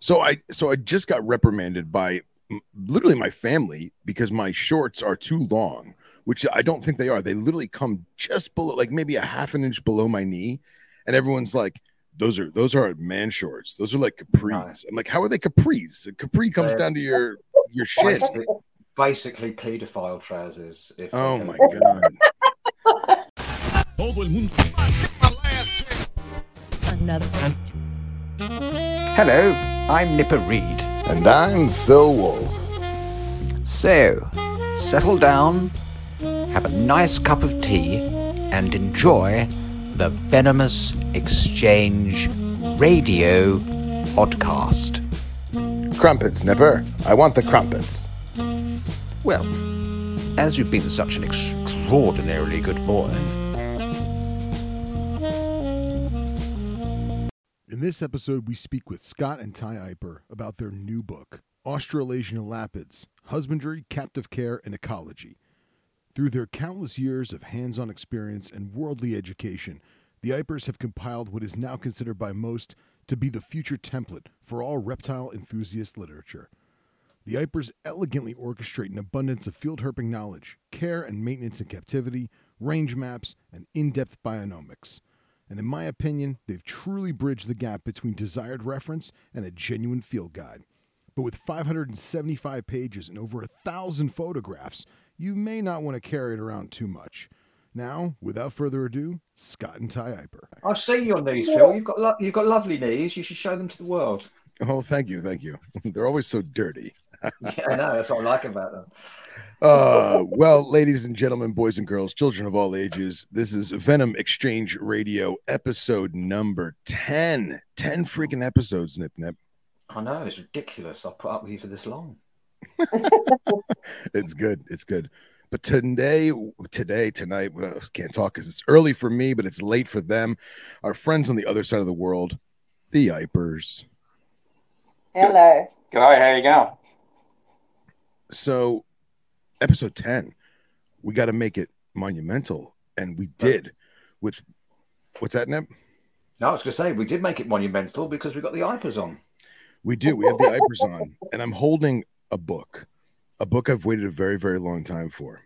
So I so I just got reprimanded by literally my family because my shorts are too long, which I don't think they are. They literally come just below, like maybe a half an inch below my knee, and everyone's like, "Those are those are man shorts. Those are like capris." I'm like, "How are they capris? A capri comes They're- down to your your shin." Basically, basically paedophile trousers. If Oh my god! Todo el mundo. Another. Hello, I'm Nipper Read. And I'm Phil Wolf. So, settle down, have a nice cup of tea, and enjoy the Venomous Exchange Radio podcast. Crumpets, Nipper. I want the crumpets. Well, as you've been such an extraordinarily good boy, In this episode, we speak with Scott and Tie Eipper about their new book, Australasian Elapids Husbandry, Captive Care, and Ecology. Through their countless years of hands on experience and worldly education, the Eippers have compiled what is now considered by most to be the future template for all reptile enthusiast literature. The Eippers elegantly orchestrate an abundance of field herping knowledge, care and maintenance in captivity, range maps, and in depth bionomics. And in my opinion, they've truly bridged the gap between desired reference and a genuine field guide. But with 575 pages and over a thousand photographs, you may not want to carry it around too much. Now, without further ado, Scott and Tie Eipper. I've seen your knees, Phil. You've got lo- you've got lovely knees. You should show them to the world. Oh, thank you, thank you. They're always so dirty. Yeah, I know. That's what I like about them. Uh, well, ladies and gentlemen, boys and girls, children of all ages, this is Venom Exchange Radio, episode number 10. 10 freaking episodes, Nip Nip. I know it's ridiculous. I've put up with you for this long. It's good. It's good. But today, today, tonight, well, can't talk because it's early for me, but it's late for them. Our friends on the other side of the world, the Eippers. Hello. G'day, how you going? So, episode 10, we got to make it monumental. And we did with what's that, Nip? No, I was going to say we did make it monumental because we got the Eippers on. We do. We have the Eippers on, and I'm holding a book, a book I've waited a very, very long time for.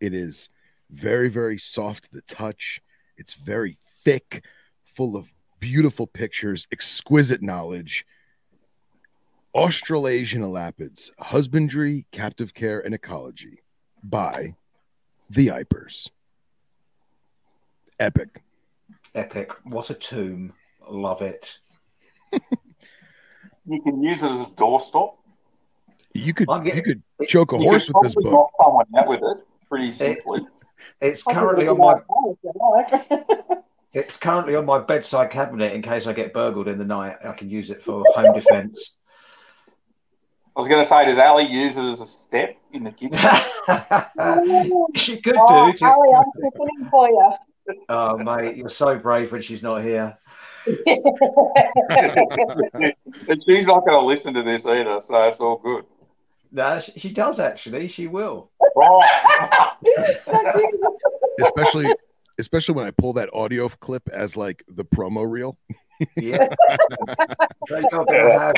It is very, very soft to the touch. It's very thick, full of beautiful pictures, exquisite knowledge. Australasian Elapids Husbandry, Captive Care, and Ecology by the Eippers. Epic. Epic. What a tomb. Love it. You can use it as a doorstop. You could I'm you could choke a You horse could with this probably book. knock someone out with it pretty simply. It's currently on my it's currently on my bedside cabinet in case I get burgled in the night. I can use it for home defense. I was going to say, does Ali use it as a step in the kitchen? she could Oh, do. to- Ali, I'm cooking for you. Oh, mate, you're so brave when she's not here. and she's not going to listen to this either, so it's all good. No, she, she does actually. She will. Especially especially when I pull that audio clip as like the promo reel. Yeah. You're going to have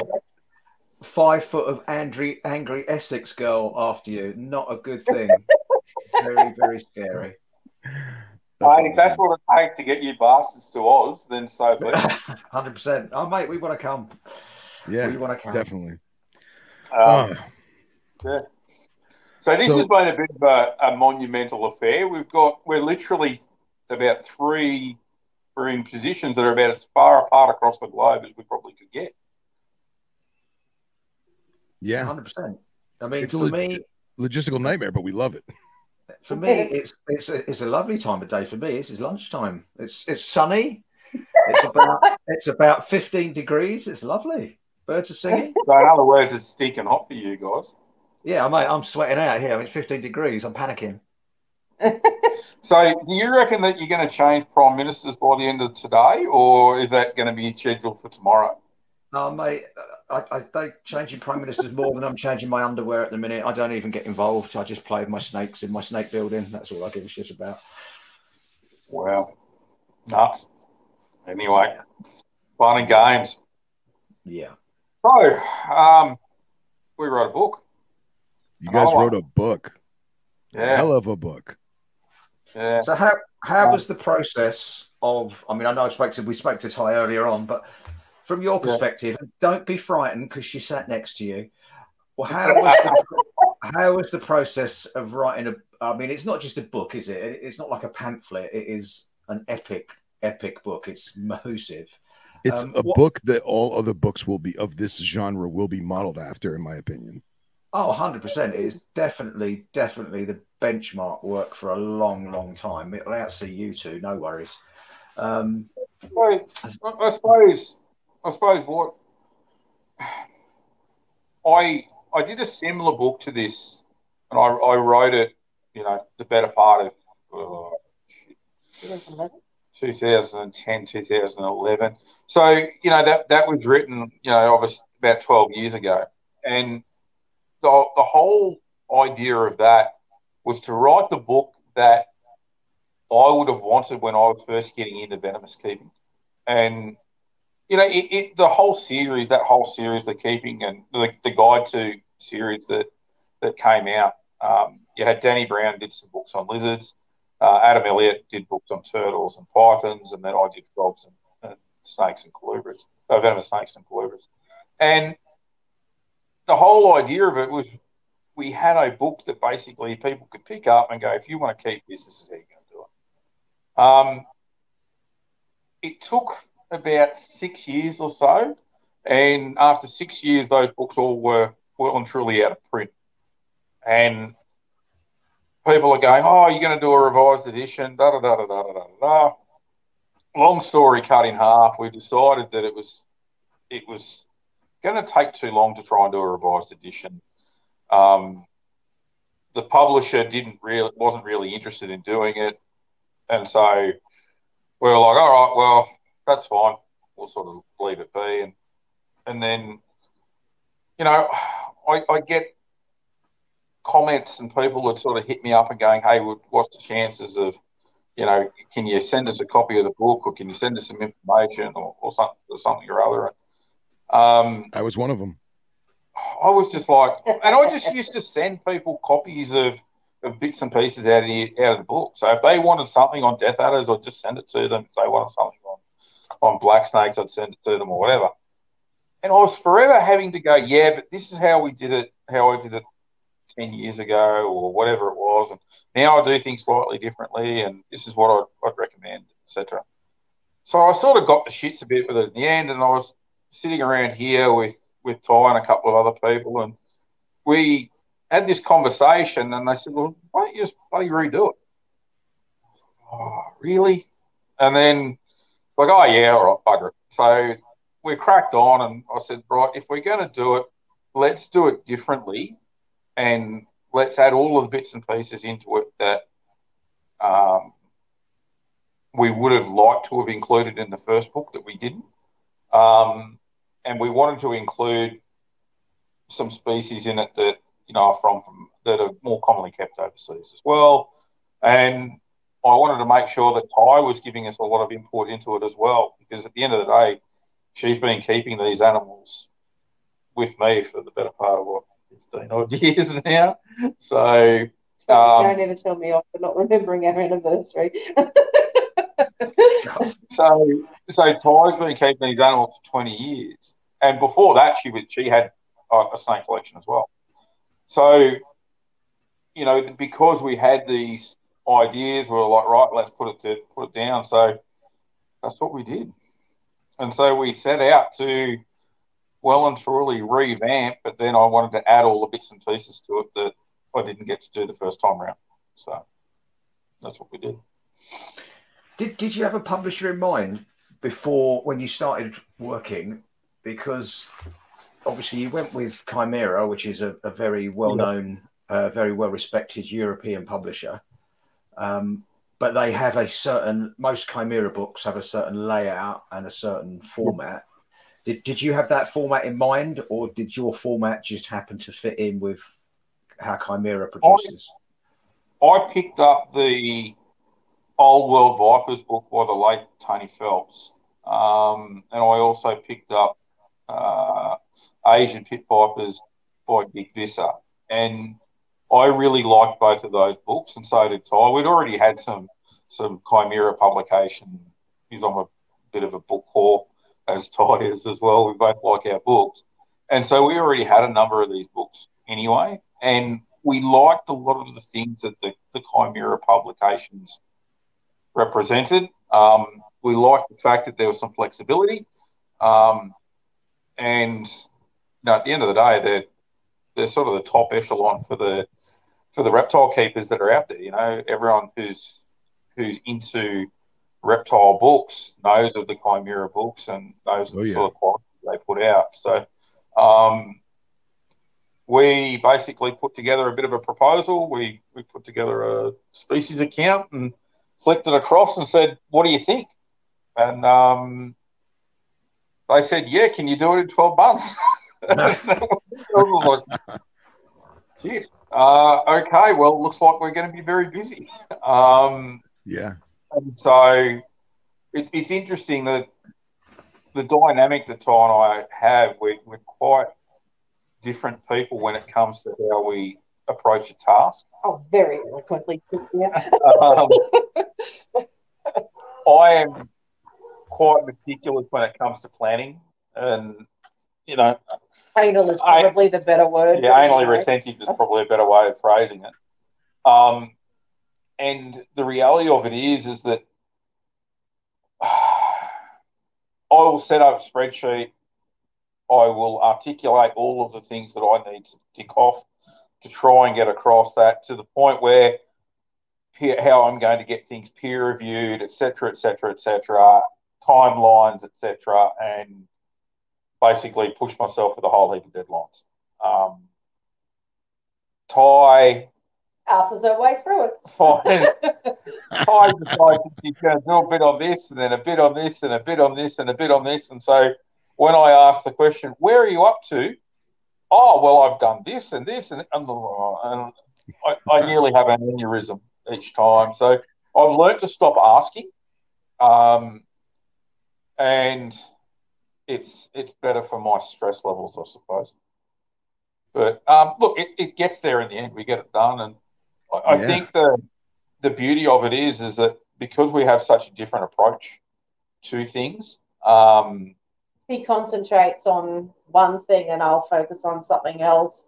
five foot of angry, angry Essex girl after you. Not a good thing. Very, very scary. That's Hey, if that's what it takes to get you bastards to Oz, then so be it. Hundred percent. Oh, mate, we want to come. yeah, we want to come. definitely. Um, Ah, So this So- has been a bit of a, a monumental affair. We've got we're literally about three we're in positions that are about as far apart across the globe as we probably could get. Yeah, Hundred percent. I mean, It's a for leg- me, logistical nightmare, but we love it. for me, it's it's a, it's a lovely time of day. For me, this is lunchtime. It's it's sunny. It's about it's about fifteen degrees. It's lovely. Birds are singing. So in other words, it's stinking hot for you guys. Yeah, mate, I'm sweating out here. I mean, it's fifteen degrees. I'm panicking. So do you reckon that you're going to change prime ministers by the end of today, or is that going to be scheduled for tomorrow? No, mate, I, I they changing prime ministers more than I'm changing my underwear at the minute. I don't even get involved. I just play with my snakes in my snake building. That's all I give a shit about. Wow, nuts. Anyway, fun and games. Yeah. So, um, we wrote a book. You guys Oh. wrote a book. Yeah. Hell of a book. Yeah. So how how was the process of? I mean, I know I spoke to we spoke to Tie earlier on, but from your Yeah. perspective, don't be frightened because she sat next to you. Well, how was the how was the process of writing a? I mean, it's not just a book, is it? It- It's not like a pamphlet. It is an epic, epic book. It's mahoosive. It's Um, a what- book that all other books will be of this genre will be modeled after, in my opinion. Oh, 100%. It is definitely, definitely the benchmark work for a long, long time. It'll outsee you two, no worries. Um, Well, I, I suppose, I suppose what I I did a similar book to this, and I, I wrote it, you know, the better part of uh, 2010, 2011. So you know that that was written, you know, obviously about 12 years ago, and the the whole idea of that was to write the book that I would have wanted when I was first getting into venomous keeping. And you know it, it the whole series that whole series the keeping and the, the guide to series that that came out um, you had danny brown did some books on lizards. Uh, adam elliott did books on turtles and pythons and then i did frogs and, and snakes and colubrids uh, venomous snakes and colubrids and the whole idea of it was we had a book that basically people could pick up and go if you want to keep this this is how you're going to do it. Um, it took about six years or so, and after six years, those books all were well and truly out of print. And people are going, "Oh, you're going to do a revised edition?" Da da da da da da da. Long story cut in half. We decided that it was it was going to take too long to try and do a revised edition. Um, the publisher didn't really wasn't really interested in doing it, and so we were like, "All right, well." That's fine. We'll sort of leave it be. And and then, you know, I, I get comments and people that sort of hit me up and going, hey, what's the chances of, you know, can you send us a copy of the book or can you send us some information or, or something or something or other? And, um, I was one of them. I was just like, and I just used to send people copies of, of bits and pieces out of the out of the book. So if they wanted something on Death Adders, I'd just send it to them. If they wanted something on Black Snakes, I'd send it to them or whatever. And I was forever having to go, yeah, but this is how we did it, how I did it ten years ago or whatever it was, and now I do things slightly differently, and this is what I'd, I'd recommend, etc. So I sort of got the shits a bit with it in the end, and I was sitting around here with with Tie and a couple of other people, and we had this conversation, and they said, "Well, why don't you just bloody redo it?" Oh, really? And then like, "Oh yeah, all right, bugger it." So we cracked on, and I said, "Right, if we're going to do it, let's do it differently, and let's add all of the bits and pieces into it that." Um, we would have liked to have included in the first book that we didn't. Um, and we wanted to include some species in it that you know are from that are more commonly kept overseas as well. And I wanted to make sure that Tie was giving us a lot of input into it as well, because at the end of the day, she's been keeping these animals with me for the better part of what fifteen odd years now. So Don't um, ever tell me off for not remembering our anniversary. So, so Tie's been keeping these animals for twenty years, and before that, she was she had uh, a snake collection as well. So, you know, because we had these ideas, we were like, right, let's put it to put it down. So that's what we did, and so we set out to well and truly revamp. But then I wanted to add all the bits and pieces to it that I didn't get to do the first time round. So that's what we did. Did Did you have a publisher in mind before when you started working? Because obviously you went with Chimaira, which is a, a very well known, uh, very well respected European publisher. Um, but they have a certain most Chimaira books have a certain layout and a certain format. Did Did you have that format in mind, or did your format just happen to fit in with how Chimaira produces? I picked up the Old World Vipers book by the late Tony Phelps, um, and I also picked up uh, Asian Pit Vipers by Dick Visser. And I really liked both of those books, and so did Tie. We'd already had some some Chimaira publication. He's on a bit of a book whore, as Tie is as well. We both like our books. And so we already had a number of these books anyway. And we liked a lot of the things that the, the Chimaira publications represented. Um, we liked the fact that there was some flexibility. Um, and you know, at the end of the day, they're they're sort of the top echelon for the for the reptile keepers that are out there. You know, everyone who's who's into reptile books knows of the Chimaira books and knows oh, the yeah. sort of quality they put out. So um, we basically put together a bit of a proposal. We we put together a species account and flicked it across and said, "What do you think?" And um, they said, "Yeah, can you do it in twelve months?" I was like, Shit. Uh, okay, well, it looks like we're going to be very busy. Um, yeah. And so it, it's interesting that the dynamic that Tie and I have, we're, we're quite different people when it comes to how we approach a task. Oh, very eloquently. Yeah. um, I am quite meticulous when it comes to planning, and you know, anal is probably I, the better word. Yeah, anally retentive is probably a better way of phrasing it. Um, and the reality of it is, is that I will set up a spreadsheet. I will articulate all of the things that I need to tick off to try and get across that to the point where how I'm going to get things peer reviewed, etc., etc., etc., timelines, etc., and basically push myself with a whole heap of deadlines. Um, Tie passes her way through it. Fine. Tie decides she's going to do a bit on this, and then a bit on this, and a bit on this, and a bit on this. And so when I ask the question, "Where are you up to?" Oh, well, I've done this and this, and, and, and I, I nearly have an aneurysm each time. So I've learned to stop asking. Um, and it's it's better for my stress levels, I suppose. But um, look, it, it gets there in the end. We get it done, and I, I yeah. think the the beauty of it is is that because we have such a different approach to things. Um, he concentrates on one thing, and I'll focus on something else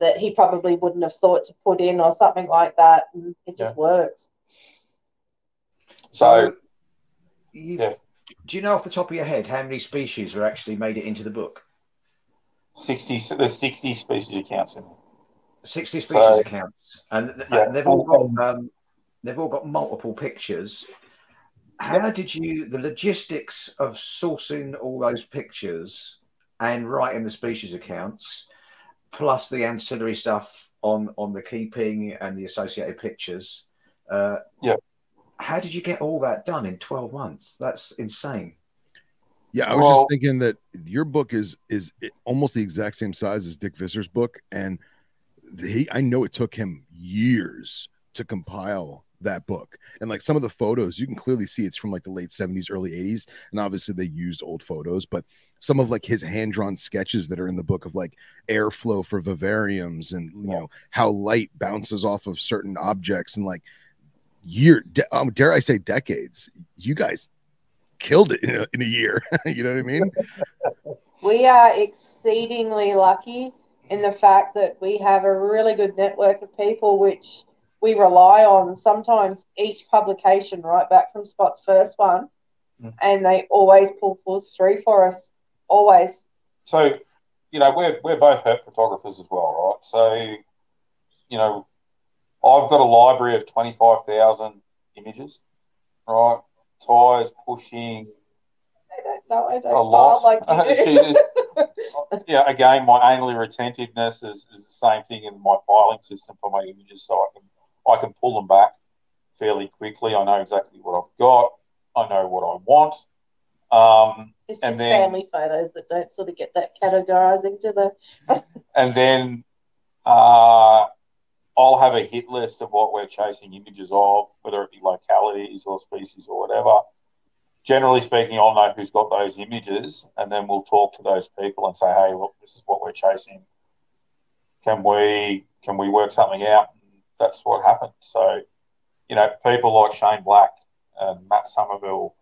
that he probably wouldn't have thought to put in, or something like that, and it just yeah. works. So, yeah. Do you know off the top of your head how many species are actually made it into the book? 60, there's 60 species accounts in 60 species so, accounts. And, yeah. and, they've all got um, they've all got multiple pictures. How did you the logistics of sourcing all those pictures and writing the species accounts, plus the ancillary stuff on on the keeping and the associated pictures? Uh, yeah how did you get all that done in 12 months? That's insane. Yeah, I was well, just thinking that your book is is almost the exact same size as Dick Visser's book, and he I know it took him years to compile that book. And like some of the photos, you can clearly see it's from like the late 70s, early 80s. And obviously they used old photos, but some of like his hand-drawn sketches that are in the book of like airflow for vivariums and you know how light bounces off of certain objects and like year, de- um, dare I say, decades. You guys killed it in a, in a year. you know what I mean? We are exceedingly lucky in the fact that we have a really good network of people which we rely on. Sometimes each publication, right back from Spot's first one, mm. and they always pull full through for us. Always. So, you know, we're we're both herp photographers as well, right? So, you know, I've got a library of 25,000 images, right? Tie's pushing I don't know. I don't a lot. Like is, yeah, again, my anally retentiveness is, is the same thing in my filing system for my images, so I can I can pull them back fairly quickly. I know exactly what I've got. I know what I want. Um, it's and just then, family photos that don't sort of get that categorizing to the. and then uh, I'll have a hit list of what we're chasing images of, whether it be localities or species or whatever. generally speaking, I'll know who's got those images, and then we'll talk to those people and say, "Hey, look, this is what we're chasing. Can we can we work something out?" And that's what happened. So, you know, people like Shane Black and Matt Somerville,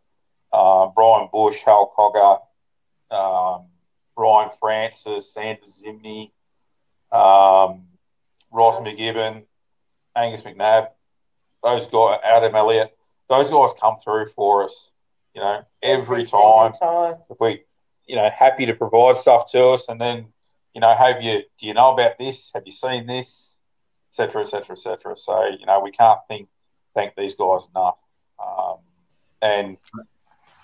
uh, Brian Bush, Hal Cogger, um, Ryan Francis, Sanders Zimney, um, Ross McGibbon, Angus McNabb, those guys, Adam Elliott, those guys come through for us, you know, every, every time. time. If we, you know, happy to provide stuff to us, and then, you know, have you, do you know about this? Have you seen this? Etc. Etc. Etc. So, you know, we can't think thank these guys enough. Um, and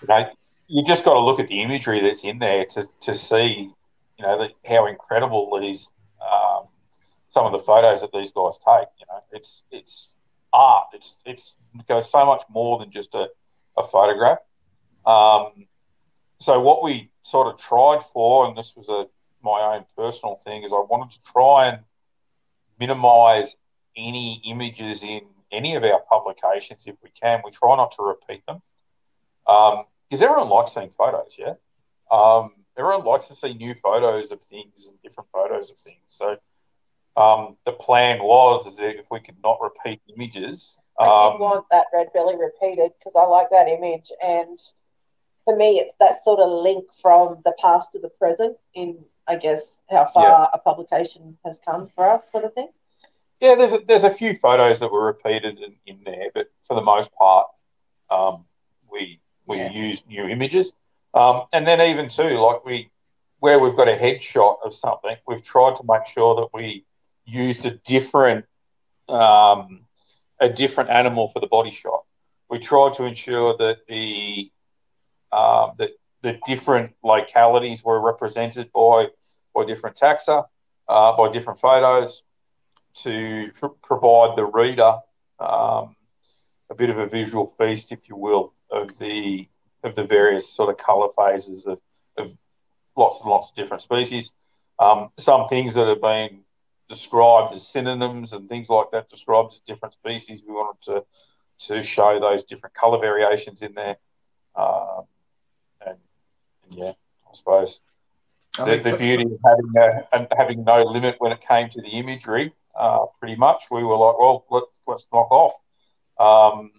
you know, you just got to look at the imagery that's in there to, to see, you know, the, how incredible these some of the photos that these guys take. You know, it's it's art. It's it's it goes so much more than just a, a photograph. Um, so what we sort of tried for, and this was a my own personal thing, is I wanted to try and minimise any images in any of our publications if we can. We try not to repeat them because um, everyone likes seeing photos. Yeah, um, everyone likes to see new photos of things and different photos of things. So um, the plan was is if we could not repeat images. I did um, want that red belly repeated because I like that image, and for me, it's that sort of link from the past to the present in, I guess, how far yeah. a publication has come for us, sort of thing. Yeah, there's a, there's a few photos that were repeated in, in there, but for the most part, um, we we yeah. use new images. Um, and then even too, like we where we've got a headshot of something, we've tried to make sure that we used a different um, a different animal for the body shot. We tried to ensure that the uh, that the different localities were represented by by different taxa, uh, by different photos, to pr- provide the reader um, a bit of a visual feast, if you will, of the of the various sort of colour phases of, of lots and lots of different species. Um, some things that have been described as synonyms and things like that, described as different species. We wanted to to show those different colour variations in there. Um, and, and, yeah, I suppose I the, the beauty of having a, having no limit when it came to the imagery, uh, pretty much, we were like, well, let's let's knock off. Um,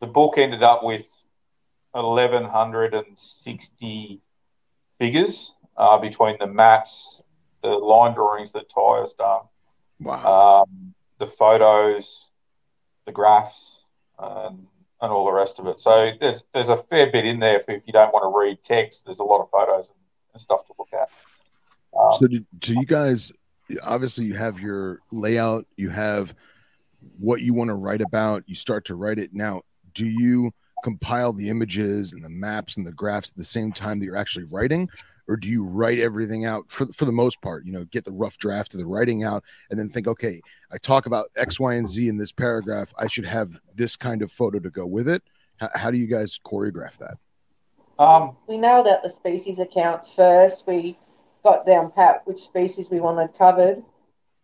the book ended up with 1,160 figures uh, between the maps the line drawings that Tie has done. Wow. Um, the photos, the graphs, and, and all the rest of it. So there's there's a fair bit in there for if you don't want to read text. There's a lot of photos and, and stuff to look at. Um, so, do, do you guys obviously you have your layout, you have what you want to write about, you start to write it. Now, do you compile the images and the maps and the graphs at the same time that you're actually writing, or do you write everything out for for the most part? You know, get the rough draft of the writing out, and then think, okay, I talk about X, Y, and Z in this paragraph. I should have this kind of photo to go with it. How, how do you guys choreograph that? Um, we nailed out the species accounts first. We got down pat which species we wanted covered.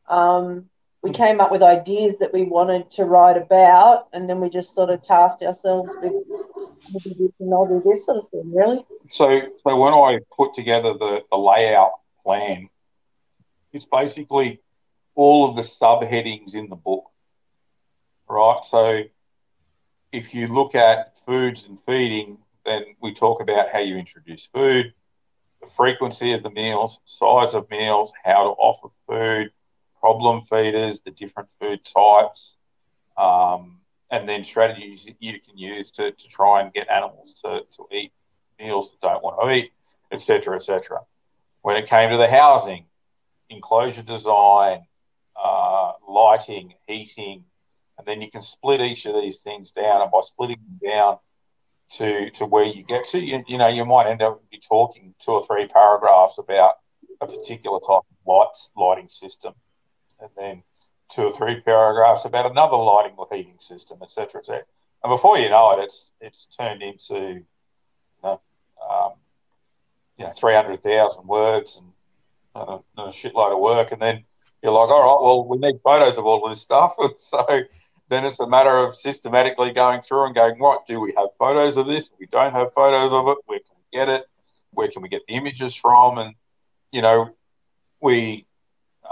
Um, we came up with ideas that we wanted to write about, and then we just sort of tasked ourselves with, with this and I'll do this sort of thing, really. So, so when I put together the, the layout plan, it's basically all of the subheadings in the book, right? So, if you look at foods and feeding, then we talk about how you introduce food, the frequency of the meals, size of meals, how to offer food problem feeders, the different food types, um, and then strategies you can use to, to try and get animals to, to eat meals that don't want to eat, etc., etc. When it came to the housing, enclosure design, uh, lighting, heating, and then you can split each of these things down, and by splitting them down to to where you get to, you, you know, you might end up be talking two or three paragraphs about a particular type of lights lighting system and then two or three paragraphs about another lighting or heating system, etc., etc. And before you know it, it's it's turned into you know, um, you know three hundred thousand words and, a, and, a, shitload of work, and then you're like, all right, well, we need photos of all this stuff, and so then it's a matter of systematically going through and going, right, do we have photos of this? We don't have photos of it. Where can we get it? Where can we get the images from? And, you know, we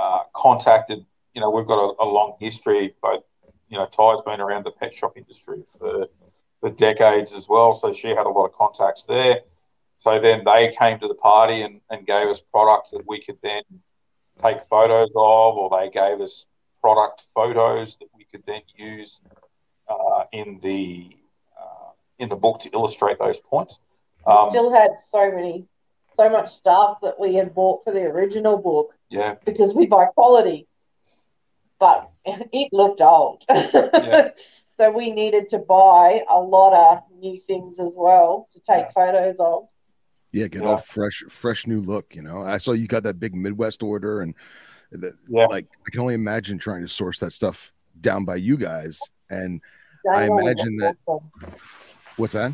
uh, contacted, you know, we've got a, a long history, both, you know, Tie's been around the pet shop industry for, for decades as well. So she had a lot of contacts there. So then they came to the party and, and gave us products that we could then take photos of, or they gave us product photos that we could then use uh, in the uh, in the book to illustrate those points. Um, still had so many, so much stuff that we had bought for the original book. Yeah. Because we buy quality, but it looked old. Yeah. so we needed to buy a lot of new things as well to take yeah. photos of. Yeah, get yeah. all fresh, fresh new look. You know, I saw you got that big Midwest order, and the, yeah. like I can only imagine trying to source that stuff down by you guys. And I imagine that. Awesome. What's that?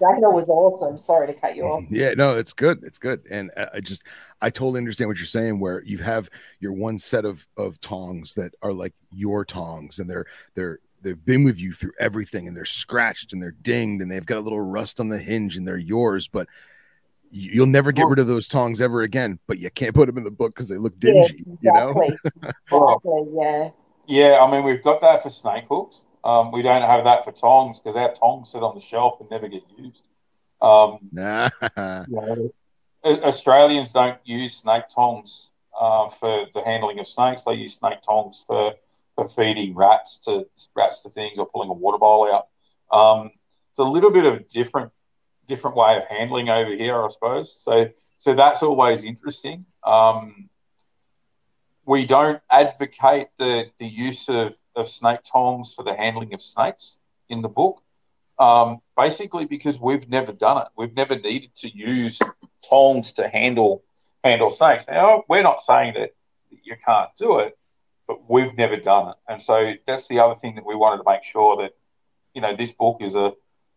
Dino was awesome. Sorry to cut you off. Yeah, no, it's good. It's good. And I just, I totally understand what you're saying. Where you have your one set of of tongs that are like your tongs, and they're they're they've been with you through everything, and they're scratched and they're dinged, and they've got a little rust on the hinge, and they're yours. But you'll never get rid of those tongs ever again, but you can't put them in the book because they look dingy. exactly. You know? exactly. Yeah. Yeah, I mean we've got that for snake hooks. Um, we don't have that for tongs because our tongs sit on the shelf and never get used. Um, nah. you know, Australians don't use snake tongs uh, for the handling of snakes. They use snake tongs for, for feeding rats to rats to things or pulling a water bowl out. Um, it's a little bit of a different different way of handling over here, I suppose. So so that's always interesting. Um, we don't advocate the, the use of, of snake tongs for the handling of snakes in the book, um, basically because we've never done it. We've never needed to use tongs to handle handle snakes. Now we're not saying that you can't do it, but we've never done it, and so that's the other thing that we wanted to make sure that you know this book is a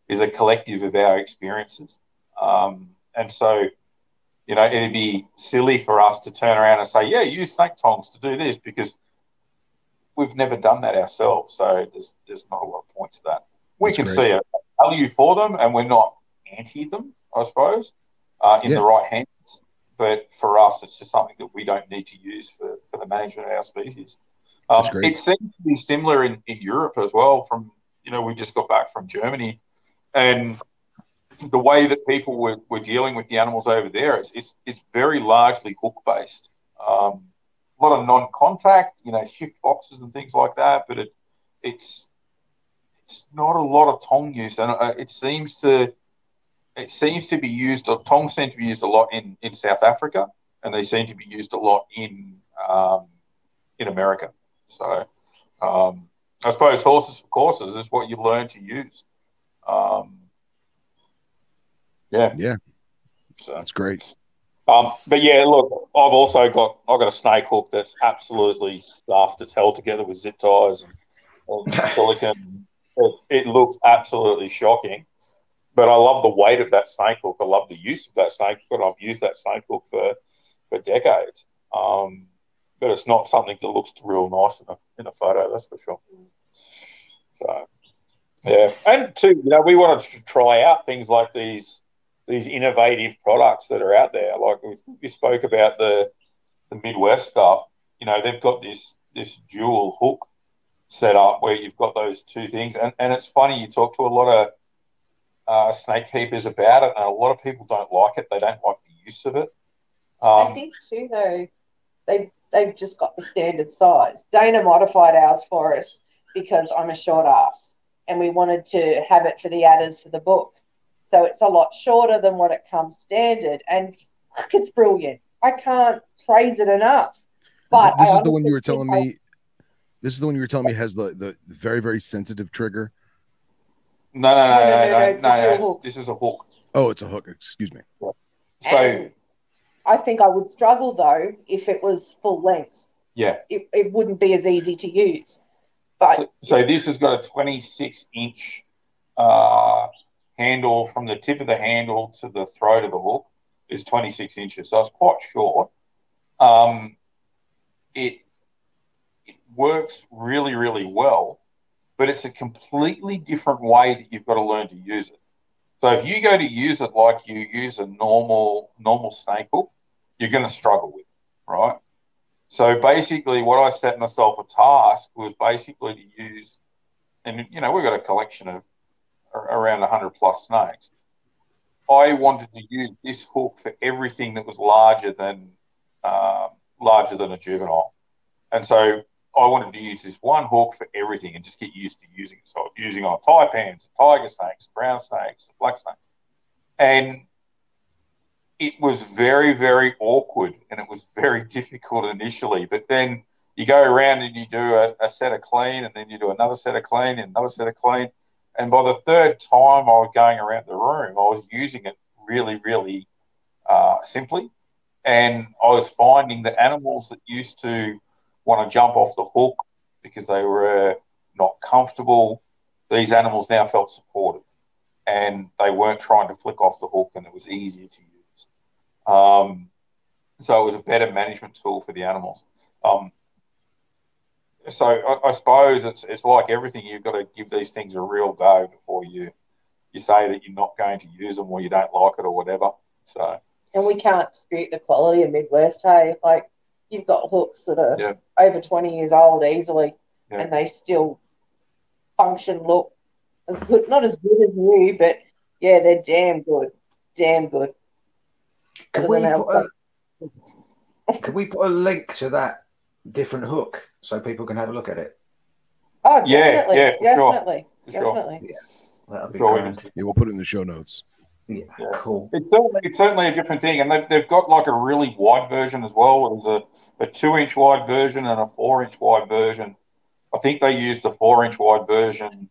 is a collective of our experiences. Um, and so, you know, it'd be silly for us to turn around and say, yeah, use snake tongs to do this because we've never done that ourselves. So there's, there's not a lot of point to that. We That's can great. see a value for them and we're not anti them, I suppose, uh, in yeah. the right hands. But for us, it's just something that we don't need to use for, for the management of our species. Um, it seems to be similar in, in Europe as well. From you know, we just got back from Germany, and the way that people were, were dealing with the animals over there, it's, it's, it's very largely hook based. Um, lot of non contact, you know, shift boxes and things like that, but it, it's, it's not a lot of tong use. And uh, it seems to, it seems to be used, tongs seem to be used a lot in, in South Africa, and they seem to be used a lot in, um, in America. So, um, I suppose horses for courses is what you learn to use. Um, yeah, yeah, so that's great. Um, but yeah, look, I've also got I've got a snake hook that's absolutely stuffed. It's held together with zip ties and, and silicon. It, it, looks absolutely shocking, but I love the weight of that snake hook. I love the use of that snake hook. I've used that snake hook for for decades. Um, but it's not something that looks real nice in a in a photo. That's for sure. So yeah, and too, you know, we wanted to try out things like these these innovative products that are out there. Like we, we spoke about the the Midwest stuff. You know, they've got this this dual hook set up where you've got those two things, and and it's funny you talk to a lot of uh, snake keepers about it, and a lot of people don't like it. They don't like the use of it. Um, I think too, though, they they've just got the standard size. Dana modified ours for us because I'm a short ass and we wanted to have it for the adders for the book. So it's a lot shorter than what it comes standard, and fuck, it's brilliant. I can't praise it enough. But this I is the one you were telling I, me. This is the one you were telling me has the the very very sensitive trigger. No, no, no, no, no, no. no, no, no. This is a hook. Oh, it's a hook. Excuse me. So, and I think I would struggle though if it was full length. Yeah, it, it wouldn't be as easy to use. But so, so this has got a 26 inch uh, handle from the tip of the handle to the throat of the hook is 26 inches, so it's quite short. Um, it it works really really well, but it's a completely different way that you've got to learn to use it. So if you go to use it like you use a normal normal snake hook, you're going to struggle with it, right? So basically, what I set myself a task was basically to use, and you know, we've got a collection of around 100 plus snakes. I wanted to use this hook for everything that was larger than um, larger than a juvenile, and so I wanted to use this one hook for everything and just get used to using it. So using on taipans, tiger snakes, brown snakes, black snakes, and it was very very awkward and it was very difficult initially. But then you go around and you do a, a set of clean, and then you do another set of clean and another set of clean and by the third time I was going around the room, I was using it really, really uh, simply. And I was finding that animals that used to want to jump off the hook because they were not comfortable, these animals now felt supported and they weren't trying to flick off the hook and it was easier to use. Um, so it was a better management tool for the animals. Um, so I, I, suppose it's it's like everything. You've got to give these things a real go before you you say that you're not going to use them or you don't like it or whatever. So and we can't dispute the quality of Midwest. Hey, like you've got hooks that are yeah. over 20 years old easily, yeah. and they still function, look as good, not as good as new, but yeah, they're damn good, damn good. Can we, put a, can we put a link to that different hook so people can have a look at it? Oh, definitely, yeah, yeah, definitely, sure. definitely. Sure. Yeah, that'll be sure. Yeah, we'll put it in the show notes. Yeah, yeah. cool. It's certainly, it's certainly a different thing, and they've, they've got like a really wide version as well. There's a, a two inch wide version and a four inch wide version. I think they use the four inch wide version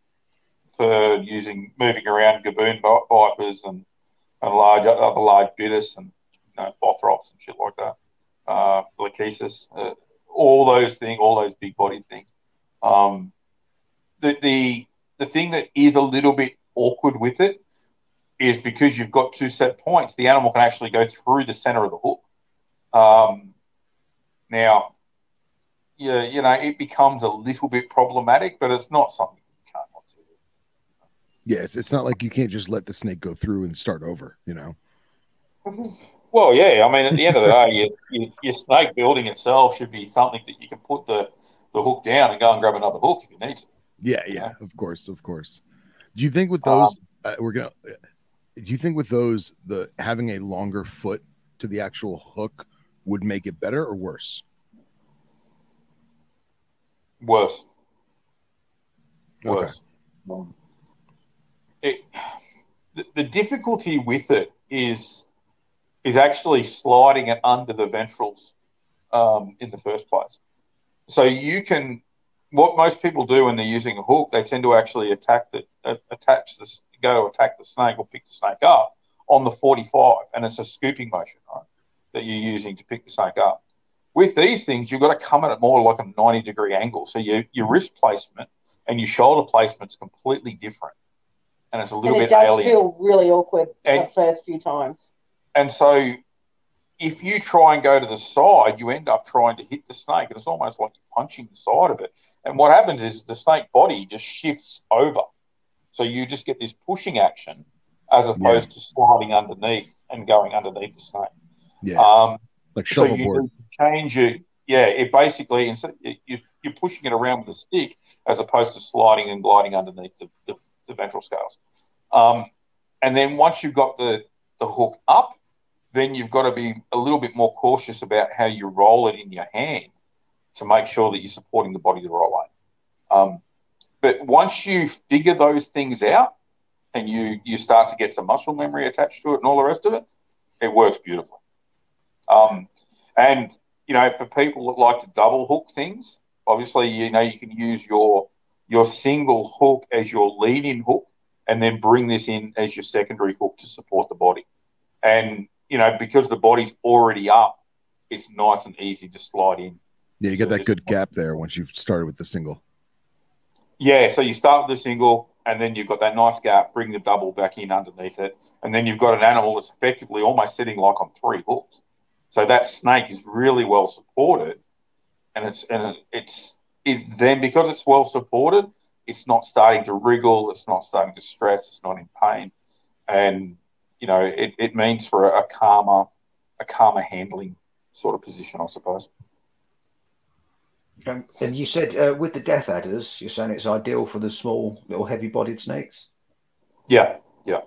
for using moving around gaboon vipers and and large other large bitis and you know, bothrops and shit like that. Uh, Lachesis. Uh, all those things, all those big body things. Um, the, the the thing that is a little bit awkward with it is because you've got two set points, the animal can actually go through the center of the hook. Um, now, yeah, you know, it becomes a little bit problematic, but it's not something you can't not do. Yes, it's not like you can't just let the snake go through and start over, you know. Well, yeah. I mean, at the end of the day, your, your, your, snake building itself should be something that you can put the, the hook down and go and grab another hook if you need to. Yeah, yeah, of course, of course. Do you think with those, um, uh, we're gonna? Do you think with those, the having a longer foot to the actual hook would make it better or worse? Worse. Worse. Okay. It, the, the difficulty with it is is actually sliding it under the ventrals um, in the first place. So you can, what most people do when they're using a hook, they tend to actually attack the uh, attach this, go to attack the snake or pick the snake up on the 45, and it's a scooping motion, right, that you're using to pick the snake up. With these things, you've got to come at it more like a 90 degree angle. So your your wrist placement and your shoulder placement's completely different, and it's a little and it bit does alien. feel really awkward and, the first few times. And so if you try and go to the side, you end up trying to hit the snake. And it's almost like you're punching the side of it. And what happens is the snake body just shifts over. So you just get this pushing action as opposed yeah. to sliding underneath and going underneath the snake. Yeah. Um, like shuffleboard. So you change it. Yeah, it basically instead you, are pushing it around with a stick as opposed to sliding and gliding underneath the, the, the ventral scales. Um, and then once you've got the the hook up, then you've got to be a little bit more cautious about how you roll it in your hand to make sure that you're supporting the body the right way. Um, but once you figure those things out and you you start to get some muscle memory attached to it and all the rest of it, it works beautifully. Um, and you know, for people that like to double hook things, obviously you know you can use your your single hook as your lead-in hook, and then bring this in as your secondary hook to support the body. And you know, because the body's already up, it's nice and easy to slide in. Yeah, you get that good gap there once you've started with the single. Yeah, so you start with the single, and then you've got that nice gap. Bring the double back in underneath it, and then you've got an animal that's effectively almost sitting like on three hooks. So that snake is really well supported, and it's and it's it then because it's well supported, it's not starting to wriggle, it's not starting to stress, it's not in pain, and you know it, it means for a, a calmer, a calmer handling sort of position, I suppose. Um, and you said uh, with the death adders, you're saying it's ideal for the small, little, heavy-bodied snakes. Yeah, yeah,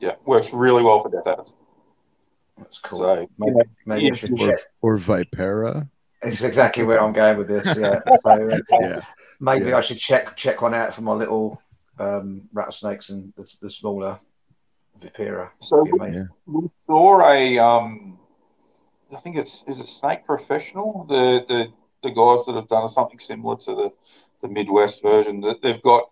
yeah. Works really well for death adders. That's cool. So, maybe, yeah, maybe I should check. Or Vipera. It's exactly where I'm going with this. Yeah. So, uh, yeah. Maybe yeah. I should check check one out for my little um, rattlesnakes and the, the smaller Vipera. So we, yeah. we, saw a, um, I think it's is a snake professional. The the the guys that have done something similar to the the Midwest version. That they've got,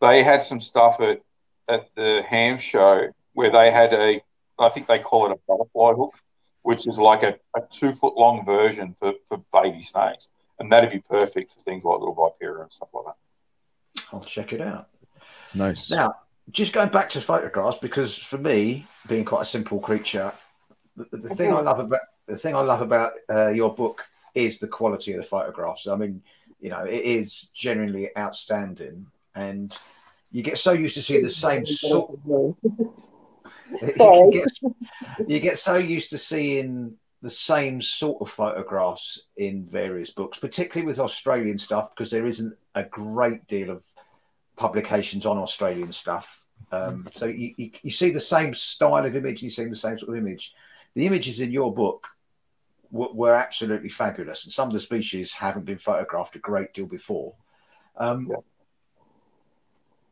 they had some stuff at at the Hamm show where they had a, I think they call it a butterfly hook, which is like a, a two foot long version for, for baby snakes. And that'd be perfect for things like little Vipera and stuff like that. I'll check it out. Nice. Now, just going back to photographs, because for me, being quite a simple creature, the, the thing I love about the thing I love about uh, your book is the quality of the photographs. I mean, you know, it is genuinely outstanding, and you get so used to seeing the same sort. you, get, you get so used to seeing the same sort of photographs in various books, particularly with Australian stuff, because there isn't a great deal of publications on Australian stuff. Um, so you, you, you, see the same style of image, you see the same sort of image. The images in your book were, were absolutely fabulous, and some of the species haven't been photographed a great deal before. Um, yeah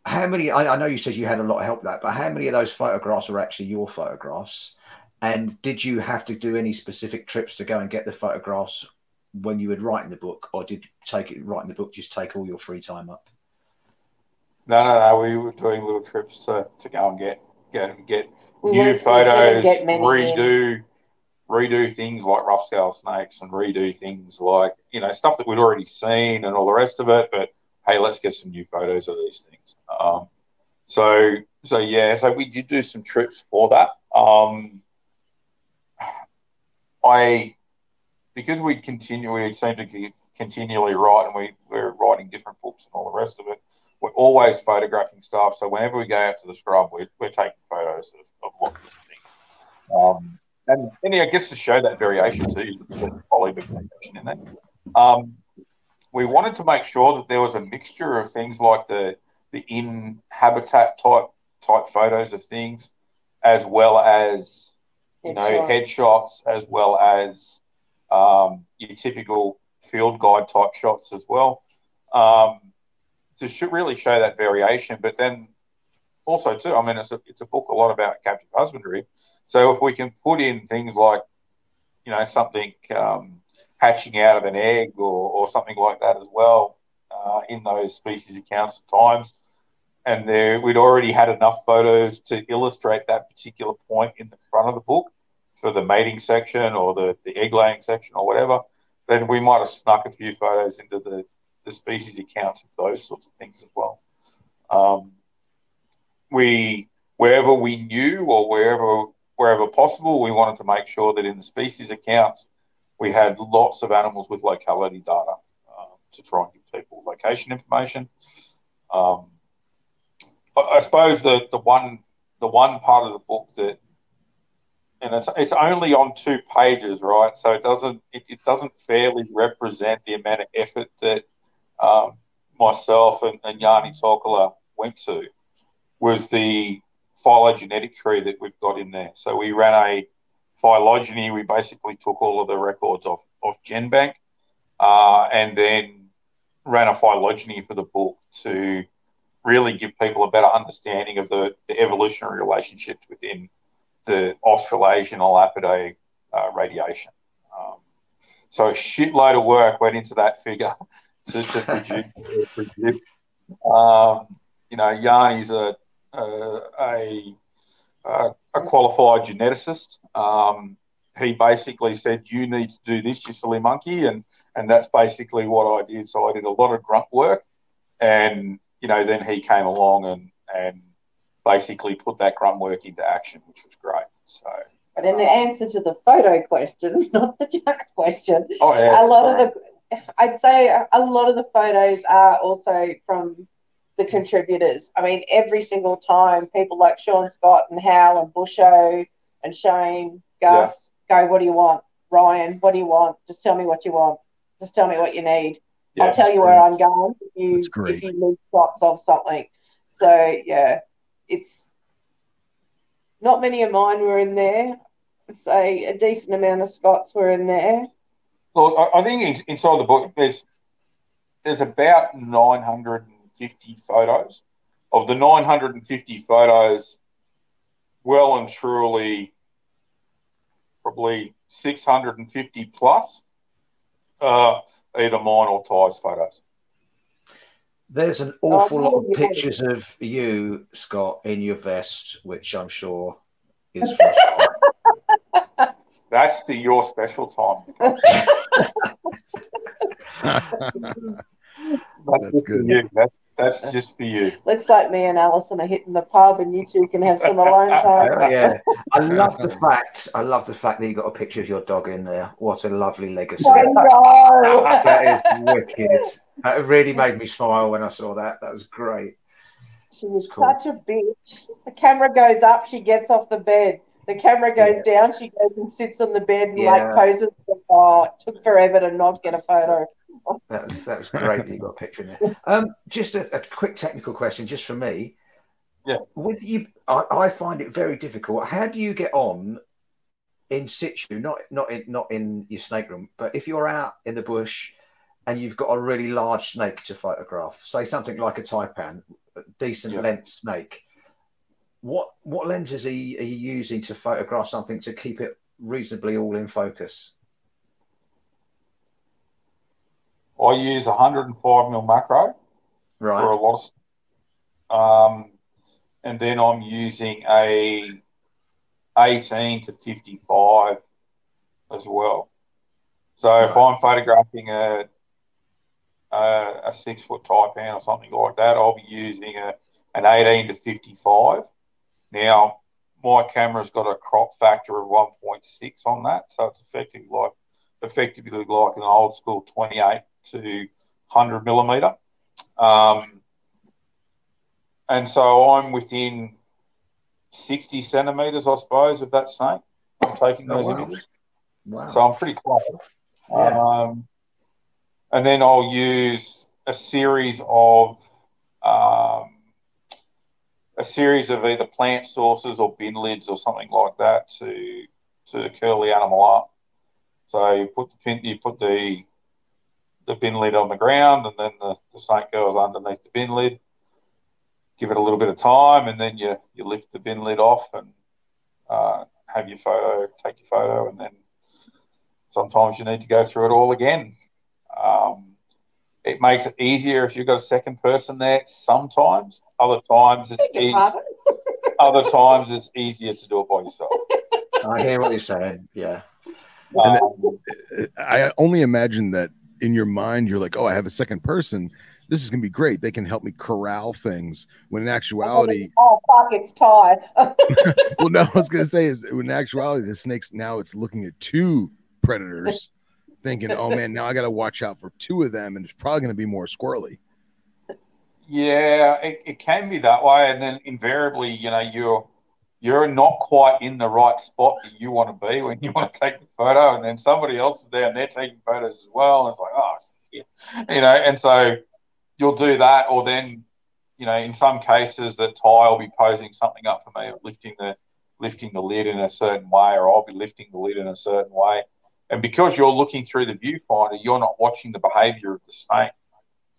how many? I, I, know you said you had a lot of help with that, but how many of those photographs are actually your photographs? And did you have to do any specific trips to go and get the photographs when you were writing the book, or did take it writing the book just take all your free time up? No, no, no. We were doing little trips to, to go and get get get we new photos, get redo in. redo things like rough scale snakes, and redo things like you know stuff that we'd already seen and all the rest of it, but hey, let's get some new photos of these things. Um, so, so yeah, so we did do some trips for that. Um, I, because we continue, we seem to continually write, and we we're writing different books and all the rest of it. We're always photographing stuff. So whenever we go out to the scrub, we're, we're taking photos of, of lots of things. Um, and, and yeah, it gets to show that variation too, the variation in that. Um, we wanted to make sure that there was a mixture of things like the the in habitat type type photos of things, as well as you know headshots, as well as um, your typical field guide type shots as well, um, to really show that variation. But then also too, I mean, it's a it's a book a lot about captive husbandry, so if we can put in things like you know something um, hatching out of an egg or, or something like that as well uh, in those species accounts at times. And there, we'd already had enough photos to illustrate that particular point in the front of the book for the mating section or the, the egg laying section or whatever. Then we might have snuck a few photos into the, the species accounts of those sorts of things as well. Um, we wherever we knew or wherever wherever possible, we wanted to make sure that in the species accounts we had lots of animals with locality data um, to try and give people location information. Um, I suppose the, the one the one part of the book that and it's, it's only on two pages, right? So it doesn't it, it doesn't fairly represent the amount of effort that um, myself and, and Yanni Tokala went to was the phylogenetic tree that we've got in there. So we ran a phylogeny, we basically took all of the records off, of GenBank uh, and then ran a phylogeny for the book to really give people a better understanding of the, the evolutionary relationships within the Australasian Elapidae uh, radiation. Um, so a shitload of work went into that figure to, to produce. produce. Um, you know, Yanni's a, a, a a, qualified geneticist. Um, he basically said, "You need to do this, you silly monkey," and and that's basically what I did. So I did a lot of grunt work, and you know, then he came along and and basically put that grunt work into action, which was great. So. But in the answer to the photo question, not the jack question, oh, yeah, a lot sorry. of the, I'd say a lot of the photos are also from the contributors. I mean, every single time, people like Sean Scott and Hal and Busho and Shane, Gus, yeah. go, what do you want? Ryan, what do you want? Just tell me what you want. Just tell me what you need. Yeah, I'll tell you where I'm going if you, if you need shots of something. So, yeah, it's not many of mine were in there. I'd say a decent amount of Scott's were in there. Well, I think inside the book, there's there's about 950 photos. Of the 950 photos, well and truly, probably 650 plus, uh, either mine or Tie's photos. There's an awful oh, lot of pictures of you, Scott, in your vest, which I'm sure is from That's the your special time. That's good. That's, that's just for you. Looks like me and Alison are hitting the pub, and you two can have some alone time. Oh, yeah, I love the fact. I love the fact that you got a picture of your dog in there. What a lovely legacy! I know. that is wicked. That really made me smile when I saw that. That was great. She was cool. such a bitch. The camera goes up, she gets off the bed. The camera goes yeah. down, she goes and sits on the bed and yeah. like poses. Oh, it took forever to not get a photo. That was that was great that you got a picture in there. Um, just a, a, quick technical question, just for me. Yeah. With you, I, I, find it very difficult. How do you get on in situ? Not not in not in your snake room, but if you're out in the bush and you've got a really large snake to photograph, say something like a taipan, a decent yeah. length snake. What what lenses are you, are you using to photograph something to keep it reasonably all in focus? I use 105 mil macro right. for a lot of, um, and then I'm using a 18 to 55 as well. So right. if I'm photographing a, a, a six foot taipan or something like that, I'll be using a, an 18 to 55. Now, my camera's got a crop factor of 1.6 on that, so it's effectively like effectively like an old school 28 to 100 millimeter. Um, and so I'm within 60 centimeters, I suppose, of that snake. I'm taking oh, those wow. images. Wow. So I'm pretty close. Yeah. Um, and then I'll use a series of um, a series of either plant sources or bin lids or something like that to to curl the animal up. So you put the pin, you put the the bin lid on the ground, and then the, the snake goes underneath the bin lid. Give it a little bit of time, and then you you lift the bin lid off and uh, have your photo, take your photo, and then sometimes you need to go through it all again. It makes it easier if you've got a second person there. Sometimes, other times it's easy. other times it's easier to do it by yourself. I hear what you're saying. Yeah. Um, I only imagine that in your mind you're like, oh, I have a second person. This is gonna be great. They can help me corral things. When in actuality, oh fuck, it's Tie. well, no, I was gonna say is when in actuality, the snakes now it's looking at two predators, thinking, oh man, now I got to watch out for two of them, and it's probably gonna be more squirrely. Yeah, it, it can be that way, and then invariably, you know, you're you're not quite in the right spot that you want to be when you want to take the photo, and then somebody else is there and they're taking photos as well, and it's like, oh shit, you know, and so you'll do that, or then, you know, in some cases that Tie will be posing something up for me, lifting the lifting the lid in a certain way, or I'll be lifting the lid in a certain way, and because you're looking through the viewfinder, you're not watching the behaviour of the snake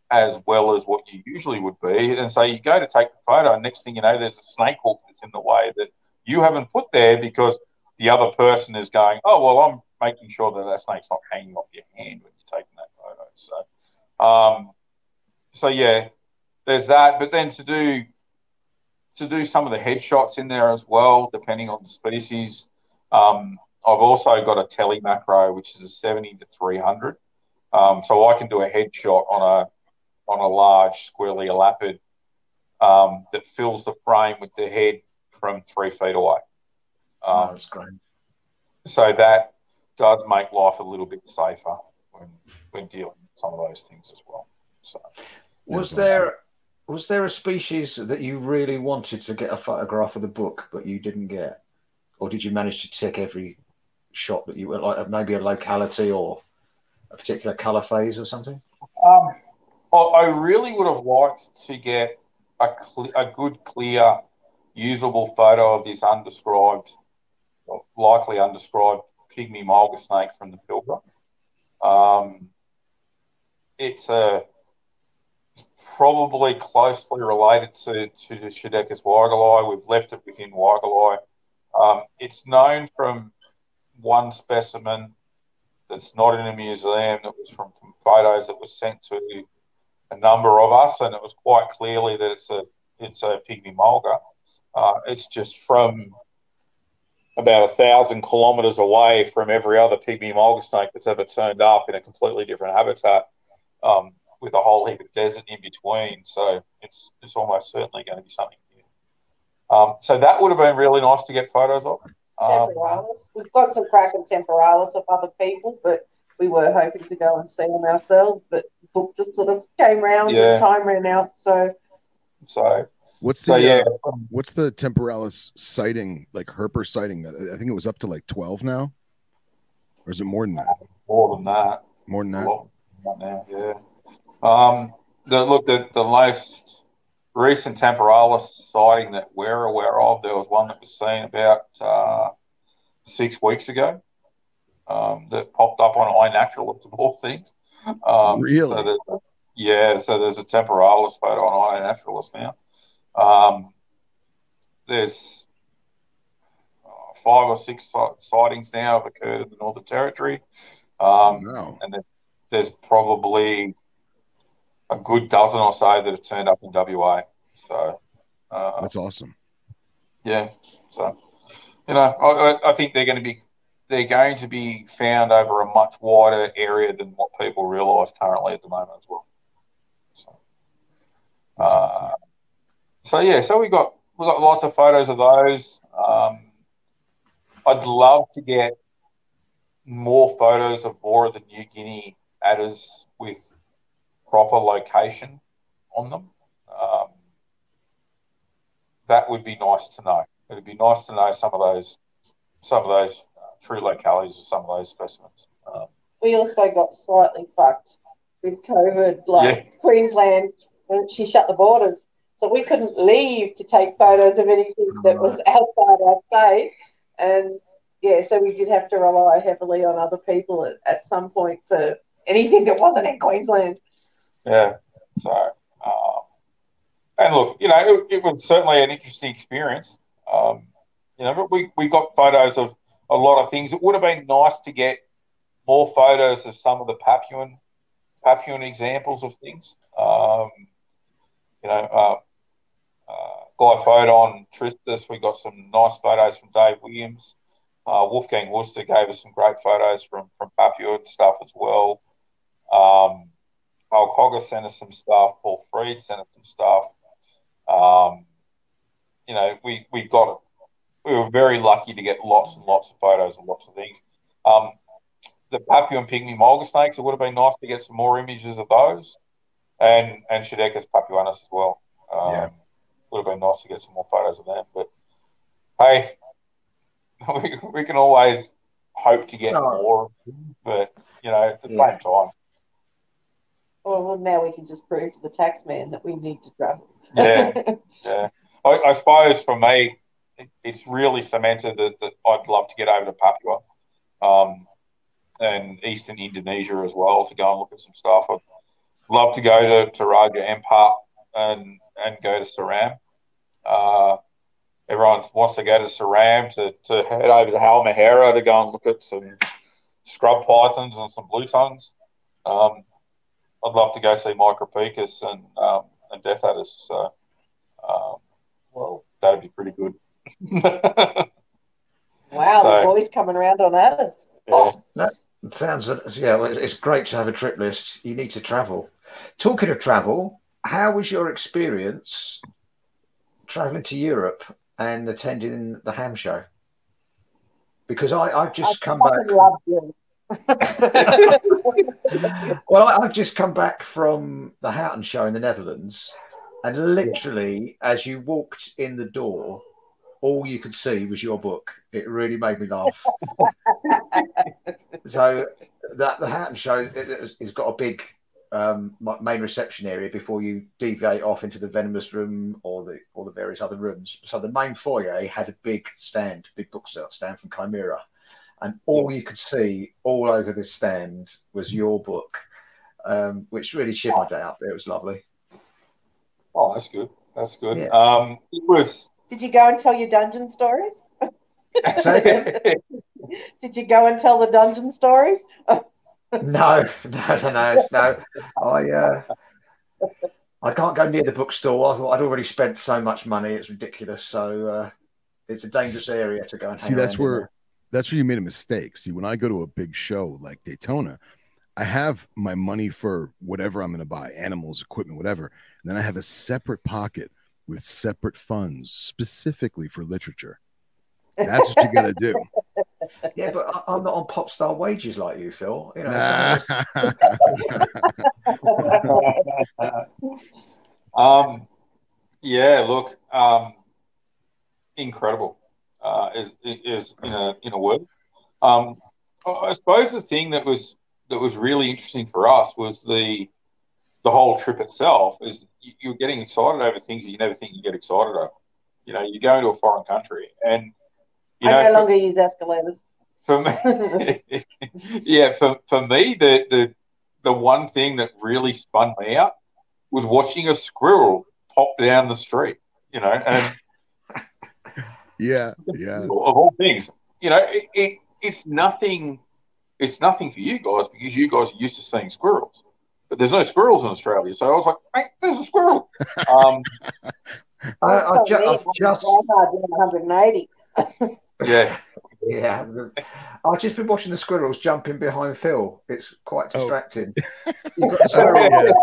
as well as what you usually would be. And so you go to take the photo, and next thing you know, there's a snake hook that's in the way that you haven't put there because the other person is going, oh, well, I'm making sure that that snake's not hanging off your hand when you're taking that photo. So, um, so yeah, there's that. But then to do to do some of the headshots in there as well, depending on the species. Um, I've also got a tele macro, which is a 70 to 300. Um, so I can do a headshot on a on a large squirrely elapid um, that fills the frame with the head from three feet away. Um, oh, that's great. So that does make life a little bit safer when when dealing with some of those things as well. So was there was there a species that you really wanted to get a photograph of the book, but you didn't get, or did you manage to tick every shot that you were like maybe a locality or a particular color phase or something? Um, I really would have liked to get a, cl- a good, clear, usable photo of this undescribed, likely undescribed pygmy mulga snake from the Pilbara. Um, it's a probably closely related to, to the Pseudechis weigeli. We've left it within weigeli. Um, it's known from one specimen that's not in a museum that was from, from photos that was sent to a number of us, and it was quite clearly that it's a it's a pygmy mulga. Uh, it's just from about a thousand kilometres away from every other pygmy mulga snake that's ever turned up in a completely different habitat, um, with a whole heap of desert in between. So it's it's almost certainly going to be something new. Um, so that would have been really nice to get photos of. Temporalis. Um, We've got some crack Kraken temporalis of other people, but we were hoping to go and see them ourselves. But the book just sort of came round yeah. and time ran out. So, so what's the so, yeah. Uh, what's the temporalis sighting like Herper sighting? I think it was up to like twelve now, or is it more than that? More than that. More than that. now, yeah. Um, the, look, the the most recent temporalis sighting that we're aware of, there was one that was seen about uh, six weeks ago um, that popped up on iNaturalist of all things. Um, really? So yeah, so there's a temporalis photo on iNaturalist now. Um, there's uh, five or six sightings now have occurred in the Northern Territory. Um. And there's probably a good dozen or so that have turned up in WA. So uh, that's awesome. Yeah. So you know, I, I think they're going to be they're going to be found over a much wider area than what people realise currently at the moment as well. So, uh, awesome. so yeah, so we got we got lots of photos of those. Um, I'd love to get more photos of more of the New Guinea adders with proper location on them. Um, that would be nice to know. It'd be nice to know some of those, some of those uh, true localities of some of those specimens. Um, we also got slightly fucked with COVID, like yeah. Queensland, when she shut the borders, so we couldn't leave to take photos of anything that was outside our state, and yeah, so we did have to rely heavily on other people at, at some point for anything that wasn't in Queensland. Yeah. So, um, and look, you know, it, it, was certainly an interesting experience. Um, you know, we, we got photos of a lot of things. It would have been nice to get more photos of some of the Papuan Papuan examples of things. Um, you know, uh, uh, Glyphodon, Tristis, we got some nice photos from Dave Williams. Uh, Wolfgang Wüster gave us some great photos from from Papua stuff as well. Um, Mark Hogger sent us some stuff. Paul Freed sent us some stuff. Um, you know, we, we got it. We were very lucky to get lots and lots of photos and lots of things. Um, the Papuan pygmy mulga snakes, it would have been nice to get some more images of those. And and Pseudechis papuanus as well. Um, yeah. Would have been nice to get some more photos of them. But hey, we, we can always hope to get more. But, you know, at the yeah. same time, well, now we can just prove to the tax man that we need to travel. yeah, yeah. I, I, suppose for me, it, it's really cemented that, that, I'd love to get over to Papua um, and eastern Indonesia as well to go and look at some stuff. I'd love to go to, to Raja Ampat and, and go to Seram. Uh, everyone wants to go to Seram to, to head over to Halmahera to go and look at some scrub pythons and some blue tongues. Um, I'd love to go see Micropechis and um, and Death Adders. So, um, well, that'd be pretty good. wow, so, the boys coming around on that. Yeah. Oh. That sounds yeah. It's great to have a trip list. You need to travel. Talking of travel, how was your experience traveling to Europe and attending the Hamm show? Because I, I've just I come back. well, I've just come back from the Houten show in the Netherlands, And literally, as you walked in the door, all you could see was your book. It really made me laugh. so that the Houten show it, has got a big um, main reception area before you deviate off into the venomous room or the or the various other rooms. So the main foyer had a big stand, big book stand from Chimaira, and all you could see all over this stand was your book, um, which really cheered my day up. It was lovely. Oh, that's good. That's good. Yeah. Um, it was. Did you go and tell your dungeon stories? Did you go and tell the dungeon stories? no, no, no, no, no. I uh, I can't go near the bookstore. I thought I'd already spent so much money; it's ridiculous. So uh, it's a dangerous area to go and see. That's where that's where you made a mistake. See, when I go to a big show like Daytona, I have my money for whatever I'm going to buy, animals, equipment, whatever. And then I have a separate pocket with separate funds specifically for literature. That's what you got to do. Yeah, but I, am not on pop star wages like you, Phil. You know. um, yeah. Look, um, incredible. Uh, is is in a in a word. Um, I suppose the thing that was that was really interesting for us was the the whole trip itself. Is you're getting excited over things that you never think you get excited over. You know, you go into a foreign country and you I know, no longer use escalators. For me, yeah, for, for me, the, the the one thing that really spun me out was watching a squirrel pop down the street. You know, and yeah, yeah, of all things, you know, it, it, it's nothing. It's nothing for you guys because you guys are used to seeing squirrels, but there's no squirrels in Australia. So I was like, hey, there's a squirrel. Um, I, I, ju- I just 180. Yeah. Yeah, I've just been watching the squirrels jumping behind Phil. It's quite oh. distracting. Oh. You've, got squirrels,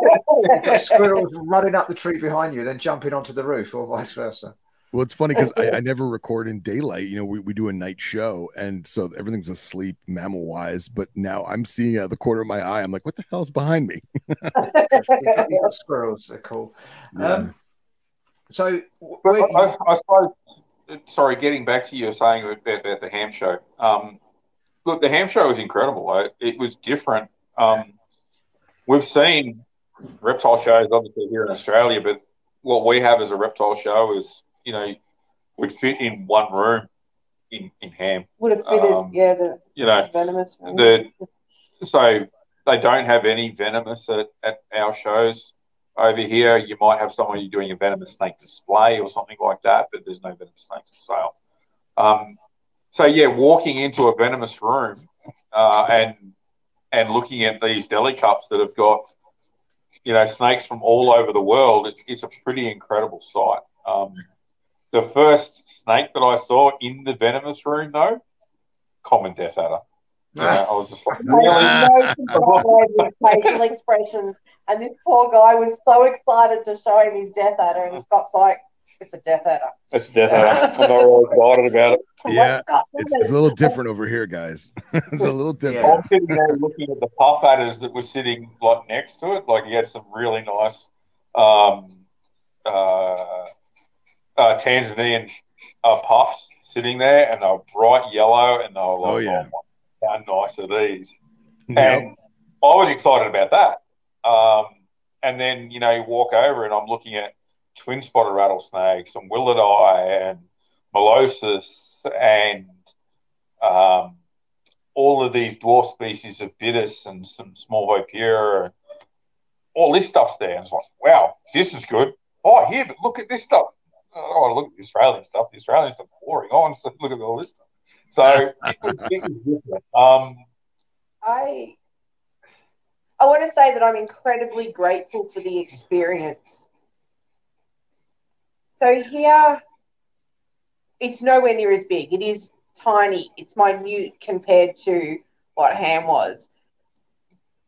you've got squirrels running up the tree behind you, then jumping onto the roof, or vice versa. Well, it's funny because I, I, never record in daylight. You know, we, we do a night show, and so everything's asleep mammal wise. But now I'm seeing out of the corner of my eye. I'm like, what the hell's behind me? squirrels, they're cool. Yeah. Um, so, I, I, suppose sorry, getting back to you saying about, about the Hamm show. Um, look, the Hamm show was incredible. It was different. Um, we've seen reptile shows obviously here in Australia, but what we have as a reptile show is, you know, would fit in one room in, in Hamm. Would have fitted, um, yeah, the you know venomous. The so they don't have any venomous at, at our shows. Over here, you might have someone doing a venomous snake display or something like that, but there's no venomous snakes for sale. Um, so yeah, walking into a venomous room uh, and and looking at these deli cups that have got you know snakes from all over the world, it's, it's a pretty incredible sight. Um, the first snake that I saw in the venomous room, though, common death adder. Yeah, I was just like, really? facial expressions. And this poor guy was so excited to show him his death adder, and Scott's like, it's a death adder. It's a death adder. I'm not really excited about it. Yeah, it's, it's, a little different over here, guys. it's a little different. I'm sitting there looking at the puff adders that were sitting like next to it. Like he had some really nice um, uh, uh, Tanzanian uh, puffs sitting there, and they were bright yellow, and they were like, oh, yeah. oh how nice are these? Yep. And I was excited about that. Um, and then, you know, you walk over and I'm looking at twin spotted rattlesnakes and willardi and molossus and um, all of these dwarf species of Bitis and some small Vipera. All this stuff's there. And it's like, wow, this is good. Oh, here, but look at this stuff. Oh, look at the Australian stuff. The Australian stuff boring. Oh, look at all this stuff. So it was, it was different. Um, I I want to say that I'm incredibly grateful for the experience. So here, it's nowhere near as big. It is tiny. It's minute compared to what Hamm was.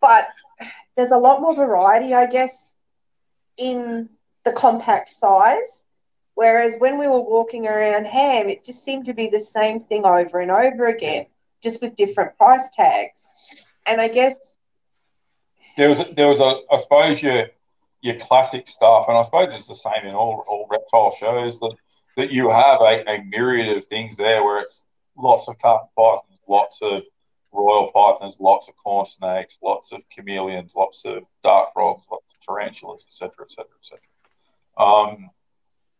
But there's a lot more variety, I guess, in the compact size. Whereas when we were walking around Hamm, it just seemed to be the same thing over and over again, just with different price tags. And I guess there was there was a I suppose your your classic stuff, and I suppose it's the same in all, all reptile shows that that you have a, a myriad of things there where it's lots of carpet pythons, lots of royal pythons, lots of corn snakes, lots of chameleons, lots of dart frogs, lots of tarantulas, etc., etc., etc.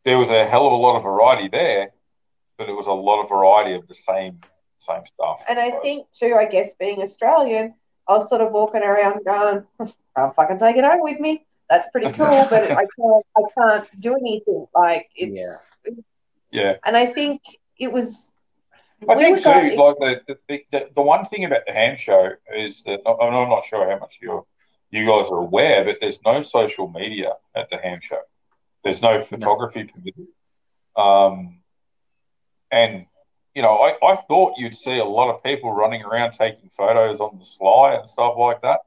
There was a hell of a lot of variety there, but it was a lot of variety of the same same stuff. And I think too, I guess being Australian, I was sort of walking around going, "I'll fucking take it home with me." That's pretty cool, but I can't, I can't do anything. Like it's, Yeah. Yeah. and I think it was. I think were too, going- like the, the, the, the one thing about the Hamm show is that I'm I'm not sure how much you you guys are aware, but there's no social media at the Hamm show. There's no photography permitted. Um, and you know, I, I thought you'd see a lot of people running around taking photos on the sly and stuff like that.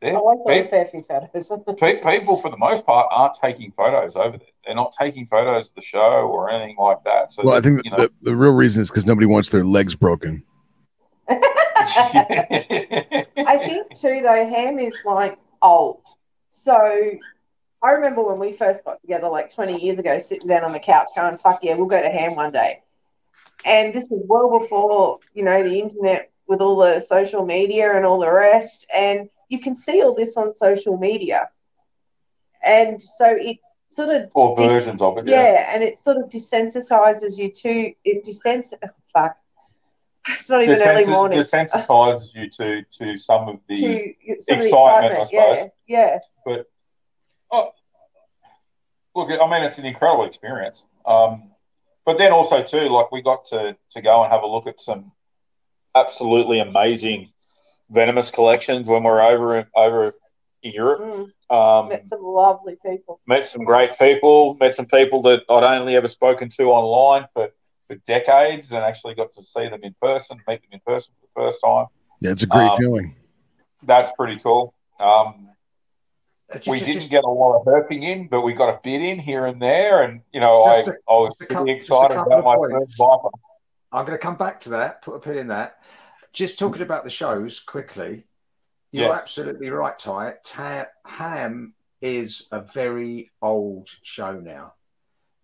There, I saw pe- a fair few photos. pe- people for the most part aren't taking photos over there. They're not taking photos of the show or anything like that. So Well, I think you the, the real reason is because nobody wants their legs broken. I think too, though, Hamm is like old. So I remember when we first got together, like 20 years ago, sitting down on the couch going, fuck yeah, we'll go to Hamm one day. And this was well before, you know, the internet with all the social media and all the rest. And you can see all this on social media. And so it sort of or dis- versions of it. yeah, Yeah. and it sort of desensitizes you to it desens oh, fuck. It's not even early morning. Desensitizes you to to some of the to some of the excitement, I suppose. Yeah, yeah. Oh, look. I mean, it's an incredible experience. Um, but then also too, like we got to to go and have a look at some absolutely amazing venomous collections when we were over in, over in Europe. Mm, Um, met some lovely people. met some great people, met some people that I'd only ever spoken to online for, for decades and actually got to see them in person, meet them in person for the first time. Yeah, it's a great Um, feeling. That's pretty cool. Um, just- we just- uh, didn't just- get a lot of herping in, but we got a bit in here and there. And, you know, I, I was a pretty a excited about my points. first Viper. I'm going to come back to that. Put a pin in that. Just talking about the shows quickly. You're Yes. absolutely right, Tie. Ta- Hamm is a very old show now,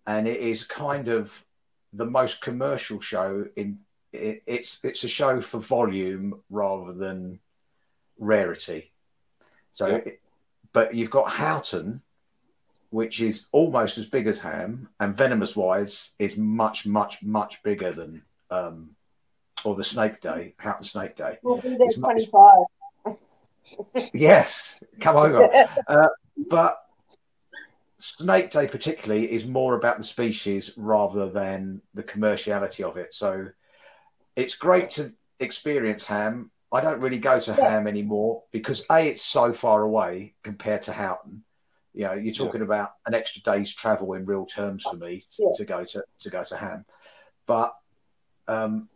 and it is kind of the most commercial show. In it, it's it's a show for volume rather than rarity. So, Yeah. it- but you've got Houten, which is almost as big as Hamm, and venomous wise is much, much, much bigger than um, or the Snake Day, Houten Snake Day. We'll be there much- 25. Yes, come over. uh, but Snake Day, particularly, is more about the species rather than the commerciality of it. So it's great to experience Hamm. I don't really go to Hamm anymore because A, it's so far away compared to Houten. You know, you're talking about an extra day's travel in real terms for me to, Yeah. to go to to go to Hamm. But um,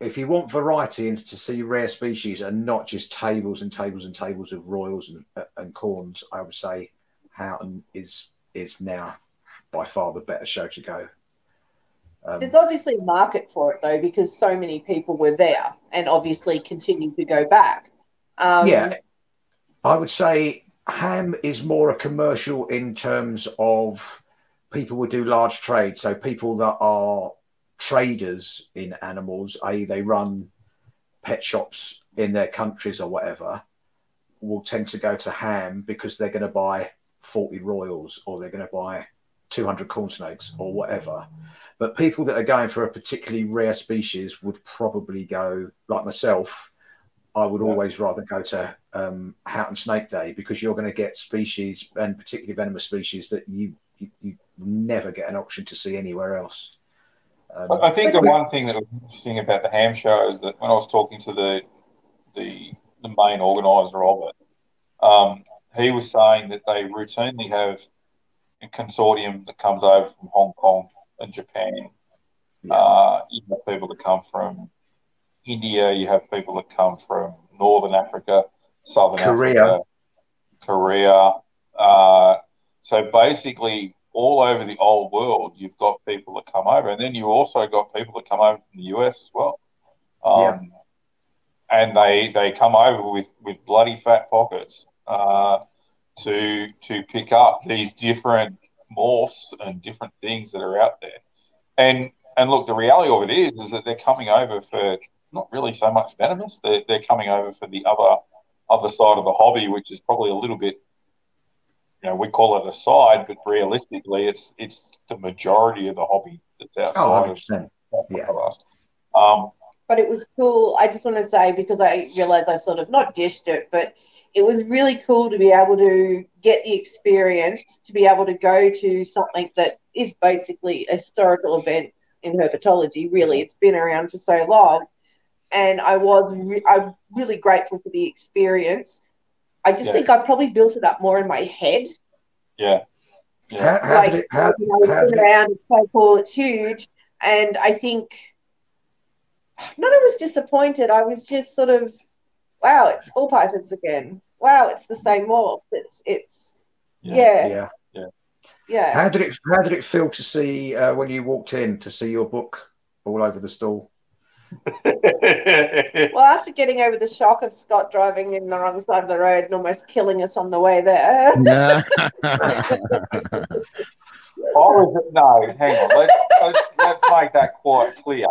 if you want variety and to see rare species and not just tables and tables and tables of royals and, and corns, I would say Houten is is now by far the better show to go. Um, There's obviously a market for it though, because so many people were there and obviously continue to go back. Um, yeah, I would say Hamm is more a commercial in terms of people would do large trade. So people that are traders in animals, i.e., they run pet shops in their countries or whatever, will tend to go to Hamm because they're going to buy 40 royals or they're going to buy 200 corn snakes or whatever. But people that are going for a particularly rare species would probably go, like myself, I would Yeah. always rather go to um, Houten Snake Day because you're going to get species and particularly venomous species that you, you, you never get an option to see anywhere else. Um, I I think the one thing that was interesting about the Hamm show is that when I was talking to the the, the main organizer of it, um, he was saying that they routinely have a consortium that comes over from Hong Kong and Japan. Yeah. Uh, you have people that come from India. You have people that come from Northern Africa, Southern Korea. Africa, Korea. Uh, so basically, all over the old world, you've got people that come over, and then you also got people that come over from the US as well. Um, And they they come over with with bloody fat pockets. Uh, to to pick up these different morphs and different things that are out there. And and look, the reality of it is is that they're coming over for not really so much venomous. They're, they're coming over for the other other side of the hobby, which is probably a little bit you know, we call it a side, but realistically, it's it's the majority of the hobby that's outside oh, of yeah. Um, but it was cool. I just want to say because I realized I sort of not dished it, but it was really cool to be able to get the experience to be able to go to something that is basically a historical event in herpetology. Really, it's been around for so long, and I was re- I'm really grateful for the experience. I just yeah. think I probably built it up more in my head. Yeah. yeah. How, how like, it, how, you know, it's around, it's so cool, it's huge, and I think not I was disappointed. I was just sort of, wow, it's ball pythons again. Wow, it's the same morph. It's it's yeah. Yeah. Yeah. Yeah. How did it how did it feel to see uh, when you walked in to see your book all over the stall? well, after getting over the shock of Scott driving in the wrong side of the road and almost killing us on the way there. Yeah. oh, no, hang on. Let's, let's, let's make that quite clear.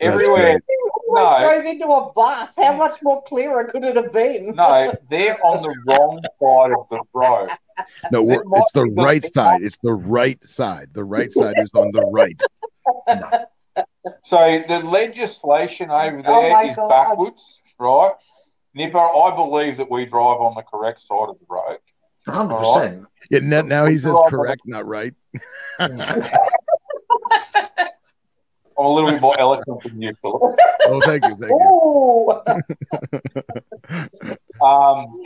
Everywhere. No. drove into a bus. How much more clearer could it have been? No, they're on the wrong side of the road. No, it it's the right side. It's the right side. The right side is on the right. No. So the legislation over oh there oh is God. backwards, right? Nipper, I believe that we drive on the correct side of the road. 100%. Yeah, now, now he says correct, not right. I'm a little bit more eloquent than you, Philip. Oh, thank you, thank you. um,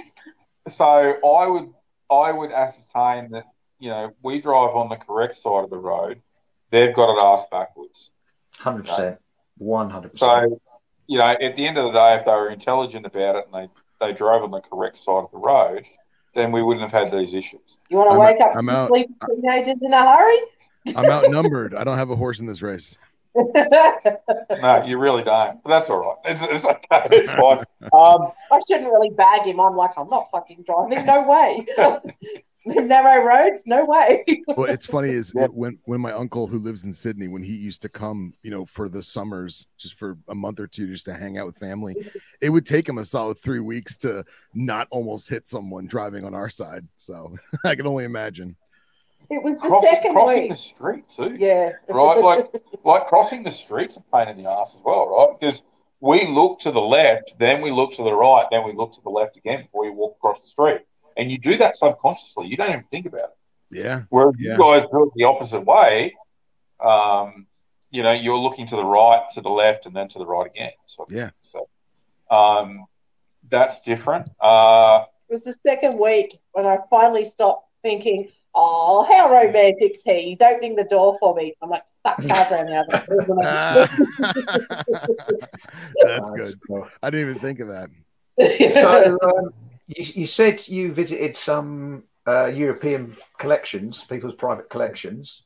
so I would I would ascertain that you know we drive on the correct side of the road. They've got it ass backwards. Hundred percent, one hundred percent. So you know, at the end of the day, if they were intelligent about it and they they drove on the correct side of the road, then we wouldn't have had these issues. You want to wake up I'm out, Sleep teenagers in a hurry? I'm outnumbered. I don't have a horse in this race. No, you really don't. But that's all right. It's, it's okay. It's fine. Um, I shouldn't really bag him. I'm like, I'm not fucking driving. No way. narrow roads no way well it's funny is it, when when my uncle who lives in sydney when he used to come you know for the summers just for a month or two just to hang out with family it would take him a solid three weeks to not almost hit someone driving on our side so i can only imagine it was the crossing, second crossing week. the street too. Yeah. Right, like like crossing the street's a pain in the ass as well, right? Because we look to the left, then we look to the right, then we look to the left again before we walk across the street. And you do that subconsciously. You don't even think about it. Yeah. Whereas yeah. you guys do it the opposite way. Um, you know, you're looking to the right, to the left, and then to the right again. So, yeah. So um, that's different. Uh, it was the second week when I finally stopped thinking, oh, how romantic's he? He's opening the door for me. I'm like, fuck Tarzan now. That's good. I didn't even think of that. so, um, you, you said you visited some uh, European collections, people's private collections.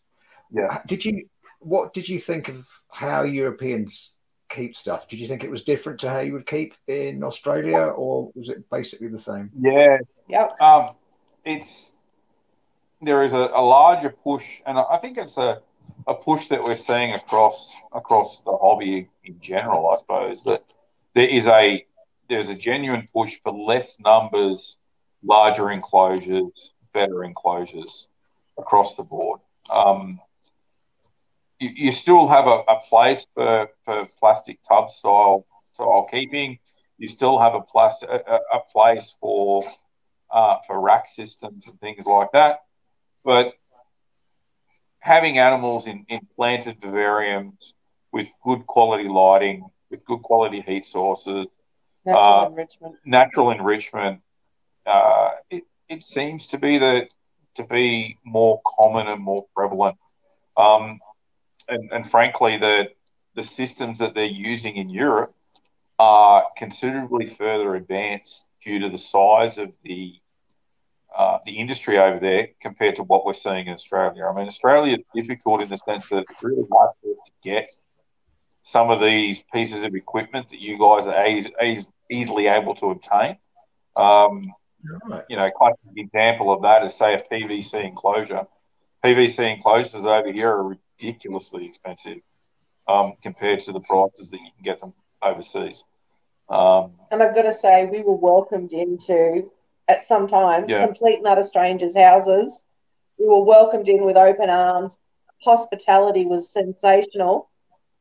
Yeah. Did you? What did you think of how Europeans keep stuff? Did you think it was different to how you would keep in Australia, or was it basically the same? Yeah. Yep. Um, it's there is a, a larger push, and I think it's a a push that we're seeing across across the hobby in general. I suppose that there is a there's a genuine push for less numbers, larger enclosures, better enclosures across the board. Um, you, you, still have a, a, place for, for plastic tub style style keeping. You still have a, plastic, a, a place for uh, for rack systems and things like that. But having animals in, in planted vivariums with good quality lighting, with good quality heat sources, Natural uh, enrichment. Natural enrichment. Uh, it, it seems to be the to be more common and more prevalent. Um, and, and frankly, the the systems that they're using in Europe are considerably further advanced due to the size of the uh, the industry over there compared to what we're seeing in Australia. I mean, Australia is difficult in the sense that it's really hard to get some of these pieces of equipment that you guys are easily able to obtain. Um, right. you know, classic example of that is say a PVC enclosure. PVC enclosures over here are ridiculously expensive um, compared to the prices that you can get them overseas. Um, and I've got to say, we were welcomed into at some times yeah. complete and utter strangers' houses. We were welcomed in with open arms. Hospitality was sensational.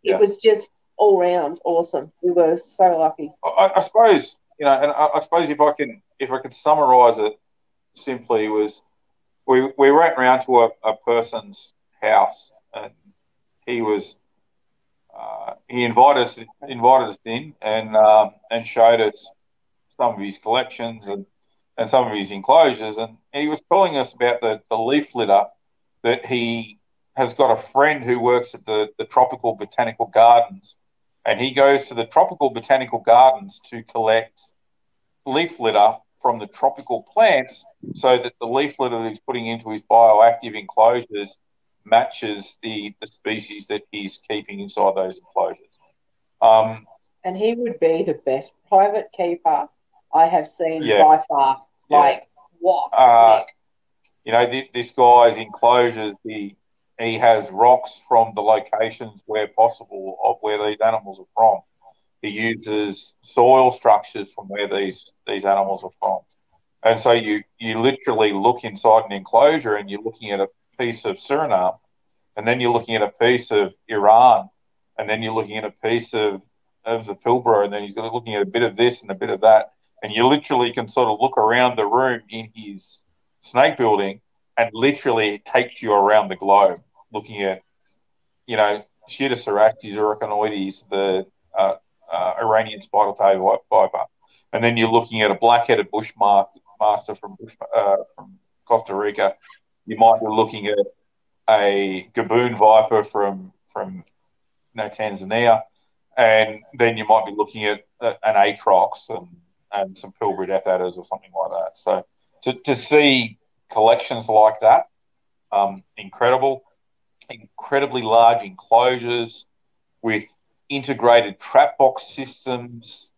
Yeah. It was just all round awesome. We were so lucky. I, I suppose you know, and I, I, suppose if I can if I could summarise it simply was we we went round to a, a person's house and he was uh, he invited us invited us in and um, and showed us some of his collections and, and some of his enclosures and he was telling us about the, the leaf litter that he has got a friend who works at the, the tropical botanical gardens and he goes to the tropical botanical gardens to collect leaf litter from the tropical plants so that the leaf litter that he's putting into his bioactive enclosures matches the, the species that he's keeping inside those enclosures. Um, and he would be the best private keeper I have seen yeah, by far. Yeah. Like, what? Uh, you know, th- this guy's enclosures, he, he has rocks from the locations where possible of where these animals are from. He uses soil structures from where these, these animals are from. And so you, you literally look inside an enclosure and you're looking at a piece of Suriname, and then you're looking at a piece of Iran, and then you're looking at a piece of, of the Pilbara, and then you're looking at a bit of this and a bit of that. And you literally can sort of look around the room in his snake building, and literally it takes you around the globe looking at, you know, Pseudocerastes urarachnoides, the uh, uh, Iranian spider tail viper. And then you're looking at a black-headed bushmaster from bush, uh, from Costa Rica, you might be looking at a Gaboon Viper from from you know, Tanzania, and then you might be looking at an Atrox and, and some Pilbara Death Adders or something like that. So to, to see collections like that, um, incredible, incredibly large enclosures with integrated trap box systems.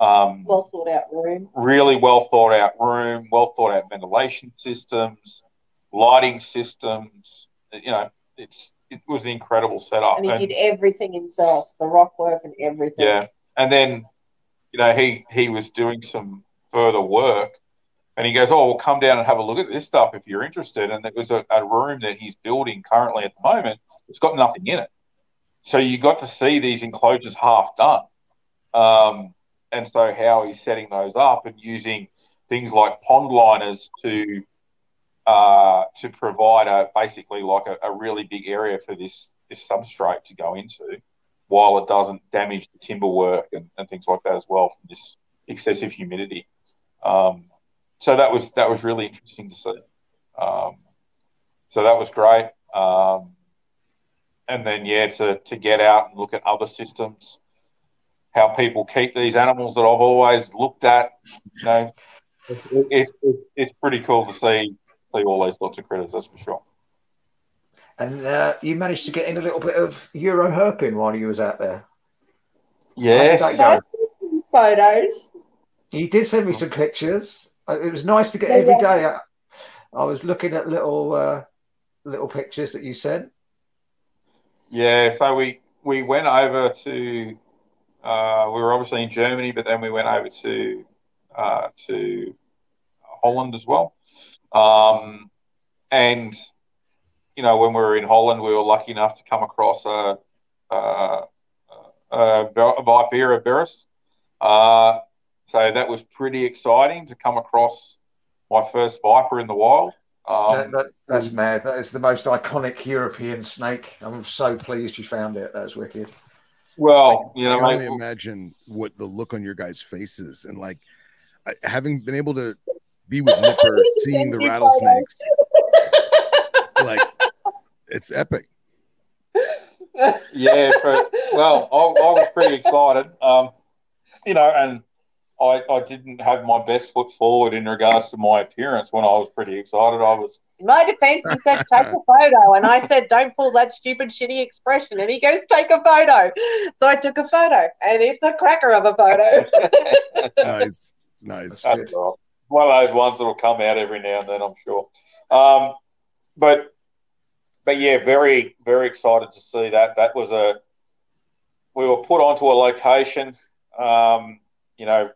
Um, well thought out room. Really well thought out room, well thought out ventilation systems lighting systems. You know, it's it was an incredible setup. And he and, did everything himself, the rock work and everything. Yeah, and then you know he he was doing some further work, and he goes, "Oh, well, come down and have a look at this stuff if you're interested." And it was a, a room that he's building currently at the moment. It's got nothing in it, so you got to see these enclosures half done. Um, and so how he's setting those up and using things like pond liners to uh, to provide a basically like a, a, really big area for this this substrate to go into, while it doesn't damage the timber work and, and things like that as well from this excessive humidity. Um, so that was that was really interesting to see. Um, so that was great. Um, and then yeah, to to get out and look at other systems, how people keep these animals that I've always looked at. You know, it's, it's, it's pretty cool to see see all those lots of critters, that's for sure. And uh, you managed to get in a little bit of Euro herping while you was out there. Yes. Photos. He did send me some pictures. Uh, it was nice to get every day. I, I was looking at little uh, little pictures that you sent. Yeah, so we we went over to uh, we were obviously in Germany, but then we went over to uh, to Holland as well. Um, and you know, when we were in Holland, we were lucky enough to come across a, a, a, a Vipera berus. Uh, so that was pretty exciting to come across my first viper in the wild. Um, that, that, that's mad. That is the most iconic European snake. I'm so pleased you found it. That was wicked. Well, you know, I can only imagine what the look on your guys' faces and like having been able to be with Nipper, seeing the rattlesnakes. like, it's epic. Yeah, but, well, I, I, was pretty excited. Um, you know, and I, I didn't have my best foot forward in regards to my appearance when I was pretty excited. I was. In my defense, he said, take a photo. And I said, don't pull that stupid, shitty expression. And he goes, take a photo. So I took a photo, and it's a cracker of a photo. nice. Nice. one of those ones that'll come out every now and then, I'm sure. Um, but but yeah, very very excited to see that. That was a we were put onto a location. Um, you know,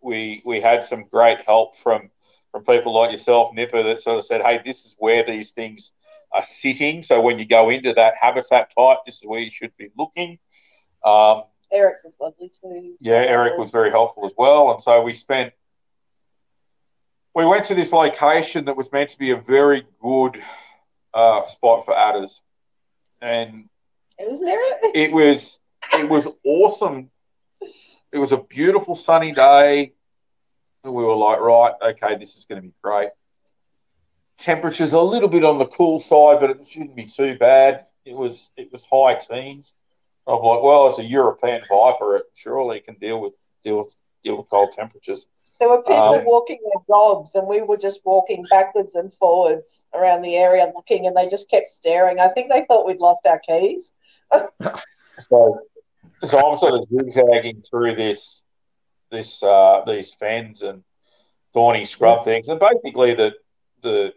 we we had some great help from from people like yourself, Nipper, that sort of said, "Hey, this is where these things are sitting. So when you go into that habitat type, this is where you should be looking." Um, Eric was lovely too. Yeah, Eric was very helpful as well, and so we spent. We went to this location that was meant to be a very good uh, spot for adders, and it was there. It was it was awesome. It was a beautiful sunny day. And we were like, right, okay, this is going to be great. Temperatures a little bit on the cool side, but it shouldn't be too bad. It was it was high teens. I'm like, well, as a European viper, it surely can deal with deal with deal with cold temperatures. There were people um, walking their dogs, and we were just walking backwards and forwards around the area looking, and they just kept staring. I think they thought we'd lost our keys. so, so I'm sort of zigzagging through this, this, uh, these fens and thorny scrub things, and basically the the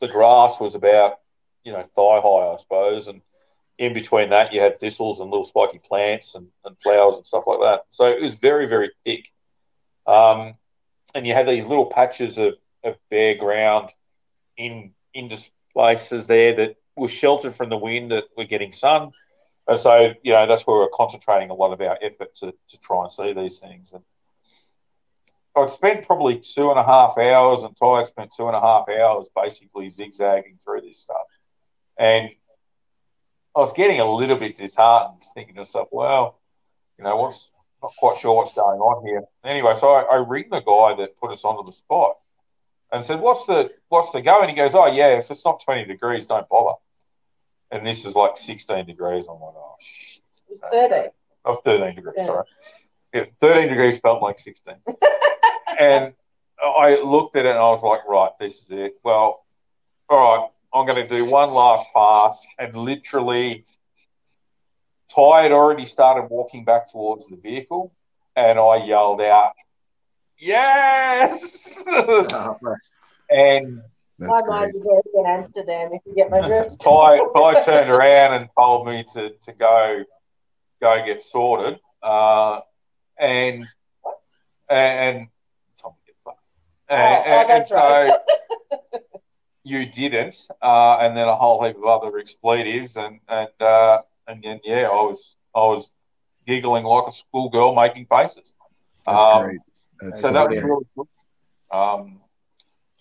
the grass was about you know thigh high, I suppose, and in between that you had thistles and little spiky plants and, and flowers and stuff like that. So it was very very thick. Um, and you have these little patches of, of bare ground in in places there that were sheltered from the wind that were getting sun. And so, you know, that's where we're concentrating a lot of our effort to, to try and see these things. And I'd spent probably two and a half hours, and Tie spent two and a half hours basically zigzagging through this stuff. And I was getting a little bit disheartened, thinking to myself, well, you know, what's not quite sure what's going on here. Anyway, so I, I ring the guy that put us onto the spot and said, "What's the what's the go?" And he goes, "Oh yeah, if it's not twenty degrees, don't bother." And this is like sixteen degrees. I'm like, "Oh shit." It's thirty. Oh, 13 degrees. Yeah. Sorry. Yeah, thirteen degrees felt like sixteen. and I looked at it and I was like, "Right, this is it." Well, all right. I'm going to do one last pass and literally Tie had already started walking back towards the vehicle, and I yelled out, "Yes!" Oh, and that's I might in Amsterdam if you get my drift. Tie, Tie turned around and told me to, to go go get sorted, uh, and and Tom and, oh, and, oh, and so you didn't, uh, and then a whole heap of other expletives, and and uh, and then yeah, I was I was giggling like a schoolgirl making faces. That's um, great. That's so, so that was really good. Um,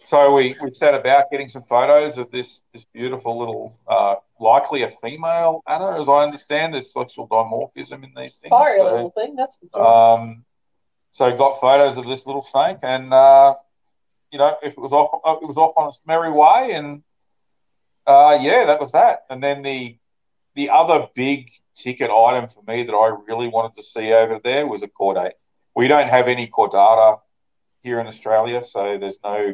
so we, we set about getting some photos of this this beautiful little, uh, likely a female Anna, as I understand. There's sexual dimorphism in these things. Fire so, little thing, that's cool. Um, so got photos of this little snake, and uh, you know, if it was off, it was off on its merry way, and uh, yeah, that was that. And then the the other big ticket item for me that I really wanted to see over there was a caudate. We don't have any caudata here in Australia, so there's no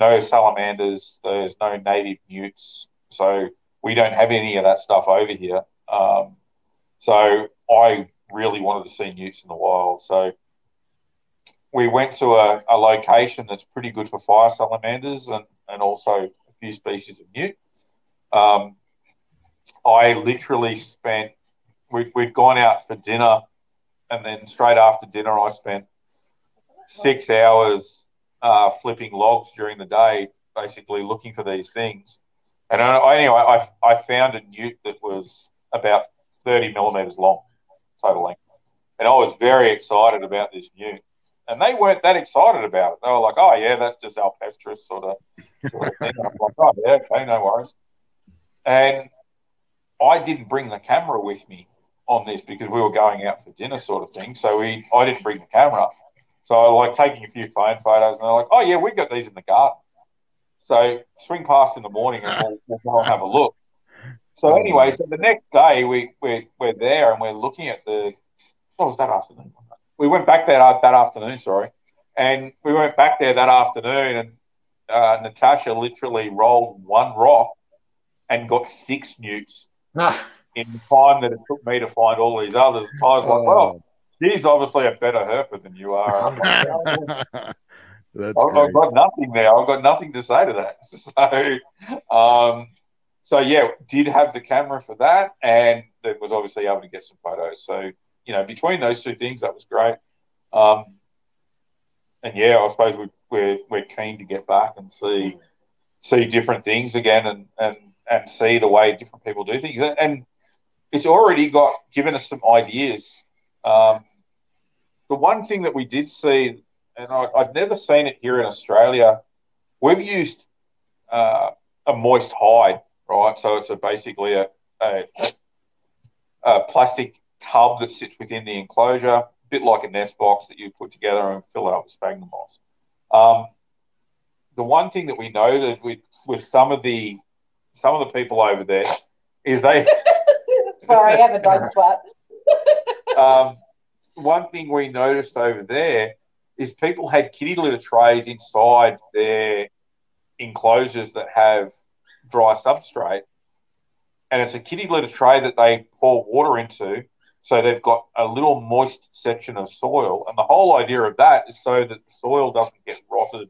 no salamanders, there's no native newts, so we don't have any of that stuff over here. Um, so I really wanted to see newts in the wild. So we went to a, a location that's pretty good for fire salamanders and, and also a few species of newt. Um, I literally spent, we, we'd gone out for dinner, and then straight after dinner, I spent six hours uh, flipping logs during the day, basically looking for these things. And I, anyway, I, I found a newt that was about 30 millimeters long, total length. And I was very excited about this newt. And they weren't that excited about it. They were like, oh, yeah, that's just alpestris sort of, sort of thing. I'm like, oh, yeah, okay, no worries. And I didn't bring the camera with me on this because we were going out for dinner, sort of thing. So we, I didn't bring the camera. So I like taking a few phone photos, and they're like, "Oh yeah, we've got these in the garden." So swing past in the morning, and we'll, we'll go and have a look. So anyway, so the next day we we're, we're there and we're looking at the what was that afternoon? We went back there that afternoon, sorry, and we went back there that afternoon, and uh, Natasha literally rolled one rock and got six newts Ah. in the time that it took me to find all these others. I was like, well, oh. she's obviously a better herper than you are. That's I've, I've got nothing there. I've got nothing to say to that. So, um, so yeah, did have the camera for that, and then was obviously able to get some photos. So, you know, between those two things, that was great. Um, and yeah, I suppose we, we're we're keen to get back and see see different things again, and and and see the way different people do things, and it's already got given us some ideas. Um, the one thing that we did see, and I, have never seen it here in Australia, we've used uh, a moist hide, right? So it's a basically a, a, a, plastic tub that sits within the enclosure, a bit like a nest box that you put together and fill up with sphagnum moss. Um, the one thing that we noted with with some of the some of the people over there is they. Sorry, I have a dog spot. um, one thing we noticed over there is people had kitty litter trays inside their enclosures that have dry substrate, and it's a kitty litter tray that they pour water into. So they've got a little moist section of soil, and the whole idea of that is so that the soil doesn't get rotted.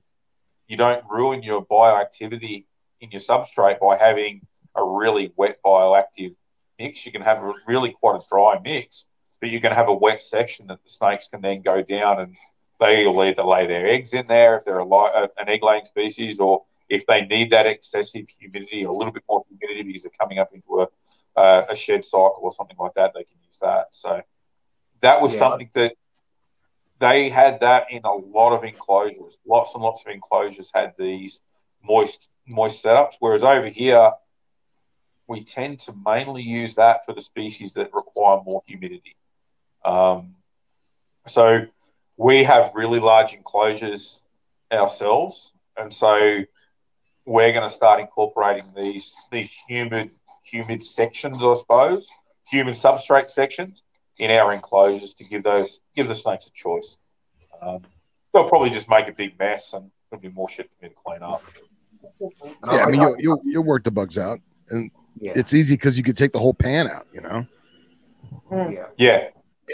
You don't ruin your bioactivity in your substrate by having a really wet bioactive mix. You can have a really quite a dry mix, but you can have a wet section that the snakes can then go down and they'll either lay their eggs in there if they're a, uh, an egg laying species, or if they need that excessive humidity, a little bit more humidity because they're coming up into a, uh, a shed cycle or something like that, they can use that. So that was yeah. something that they had that in a lot of enclosures. Lots and lots of enclosures had these moist moist setups, whereas over here we tend to mainly use that for the species that require more humidity. Um, so we have really large enclosures ourselves, and so we're going to start incorporating these these humid humid sections, I suppose, humid substrate sections in our enclosures to give those give the snakes a choice. Um, they'll probably just make a big mess, and it'll be more shit for me to clean up. Yeah, I mean, you'll, you'll, you'll work the bugs out, and yeah. it's easy because you could take the whole pan out. You know. Yeah. Yeah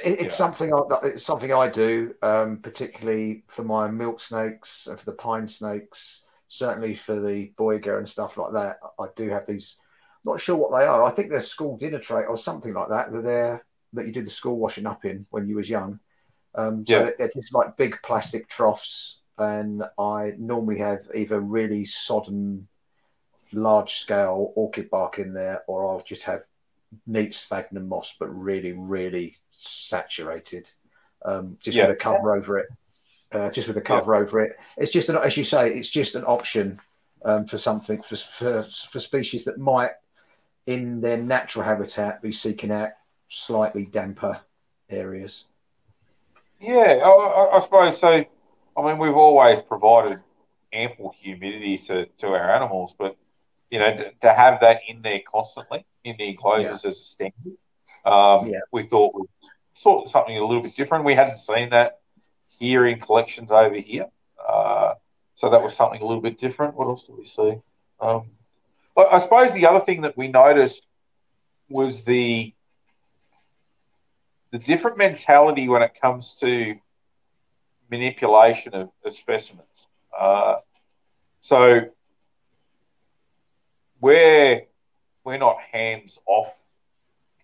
it's yeah. something I, it's something I do, um, particularly for my milk snakes and for the pine snakes. Certainly for the boiga and stuff like that, I do have these. Not sure what they are. I think they're school dinner tray or something like that. That they're that you did the school washing up in when you was young. Um, so yeah. it, it's like big plastic troughs, and I normally have either really sodden, large scale orchid bark in there, or I'll just have neat sphagnum moss, but really, really saturated, um, just yeah. with a cover over it. Uh, just with a cover yeah. over it. It's just, an, as you say, it's just an option um, for something for, for for species that might, in their natural habitat, be seeking out slightly damper areas. Yeah, I, I suppose so. I mean, we've always provided ample humidity to, to our animals, but you know, to, to have that in there constantly in the enclosures yeah. as a standard. Um, yeah. We thought was sort of something a little bit different. We hadn't seen that here in collections over here, uh, so that was something a little bit different. What else did we see? Um, I suppose the other thing that we noticed was the the different mentality when it comes to manipulation of, of specimens. Uh, so we're we're not hands off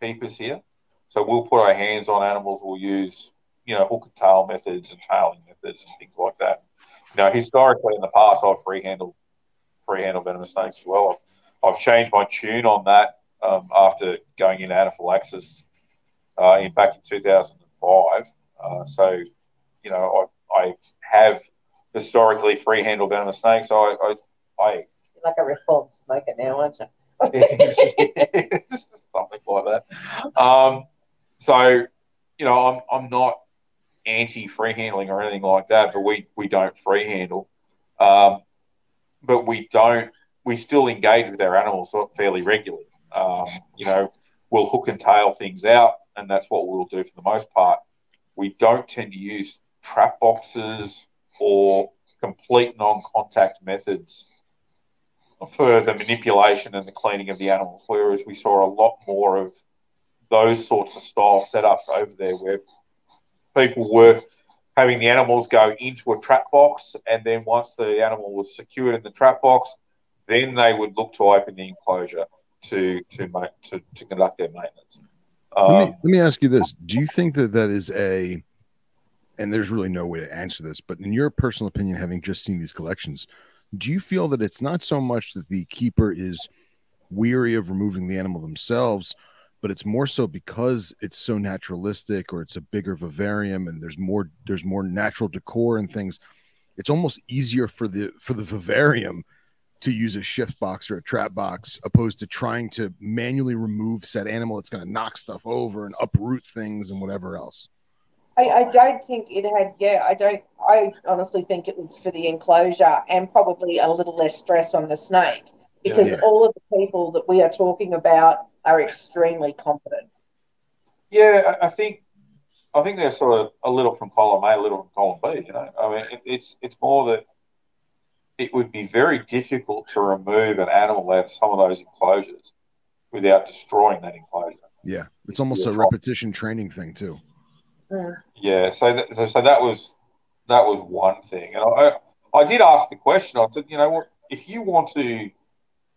keepers here. So we'll put our hands on animals. We'll use, you know, hook and tail methods and tailing methods and things like that. Know, historically in the past, I've free handled free handled venomous snakes as well. I've, I've changed my tune on that um, after going into anaphylaxis uh, in back in 2005. Uh, so, you know, I, I have historically free handled venomous snakes. I, I, I like a reformed smoker now, aren't you? something like that. Um, so, you know, I'm, I'm not anti free handling or anything like that, but we, we don't free handle. Um, but we don't, we still engage with our animals fairly regularly. Um, you know, we'll hook and tail things out, and that's what we'll do for the most part. We don't tend to use trap boxes or complete non contact methods for the manipulation and the cleaning of the animals, whereas we saw a lot more of those sorts of style setups over there where people were having the animals go into a trap box, and then once the animal was secured in the trap box, then they would look to open the enclosure to to make to, to conduct their maintenance. let me Um, let me ask you this: Do you think that that is a, and there's really no way to answer this, but in your personal opinion, having just seen these collections, do you feel that it's not so much that the keeper is weary of removing the animal themselves, but it's more so because it's so naturalistic or it's a bigger vivarium and there's more there's more natural decor and things. It's almost easier for the for the vivarium to use a shift box or a trap box opposed to trying to manually remove said animal that's going to knock stuff over and uproot things and whatever else. I, I don't think it had, yeah, I don't, I honestly think it was for the enclosure and probably a little less stress on the snake because Yeah. all of the people that we are talking about are extremely competent. Yeah, I I think I think they're sort of a little from column A, a little from column B. You know, I mean, it, it's it's more that it would be very difficult to remove an animal out of some of those enclosures without destroying that enclosure. Yeah, it's almost a Yeah. repetition training thing too. Yeah, so that, so, so that was that was one thing, and I I did ask the question. I said, you know what, if you want to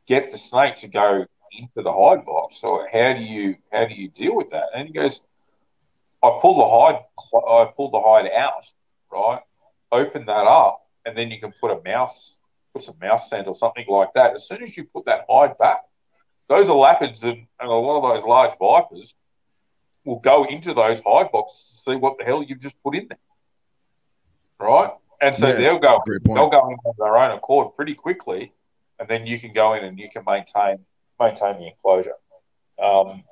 get the snake to go into the hide box, or how do you how do you deal with that? And he goes, I pull the hide I pull the hide out, right, open that up, and then you can put a mouse put some mouse scent or something like that. As soon as you put that hide back, those elapids and, and a lot of those large vipers will go into those hide boxes to see what the hell you've just put in there. Right? And so Yeah, they'll go they'll go in on their own accord pretty quickly, and then you can go in and you can maintain maintain the enclosure. Um,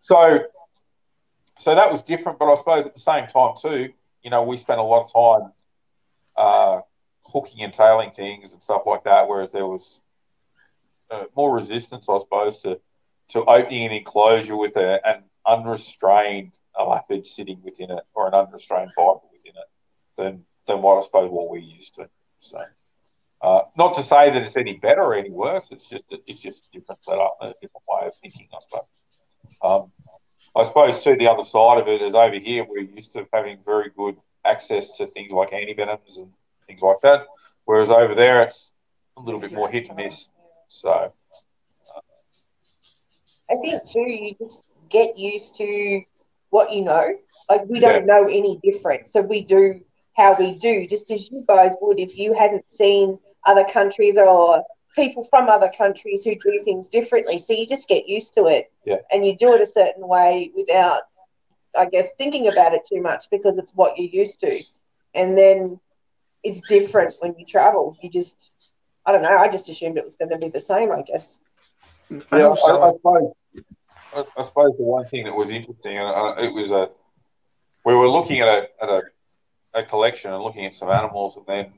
so so that was different, but I suppose at the same time too, you know, we spent a lot of time uh, hooking and tailing things and stuff like that, whereas there was uh, more resistance, I suppose, to to opening an enclosure with a, an unrestrained elapid sitting within it or an unrestrained viper within it than than what I suppose what we're used to. So, uh, not to say that it's any better or any worse. It's just a, it's just a different setup, a different way of thinking, I suppose. Um, I suppose too the other side of it is over here we're used to having very good access to things like antivenoms and things like that, whereas over there it's a little bit more hit and miss. So I think too, you just get used to what you know. Like we don't know any different, so we do how we do, just as you guys would if you hadn't seen other countries or people from other countries who do things differently. So you just get used to it, Yeah. and you do it a certain way without, I guess, thinking about it too much because it's what you're used to, and then it's different when you travel. You just, I don't know. I just assumed it was going to be the same. I guess. And Yeah, also, I, I suppose. I, I suppose the one thing that was interesting, and uh, it was a, we were looking at a at a, a collection and looking at some animals, and then,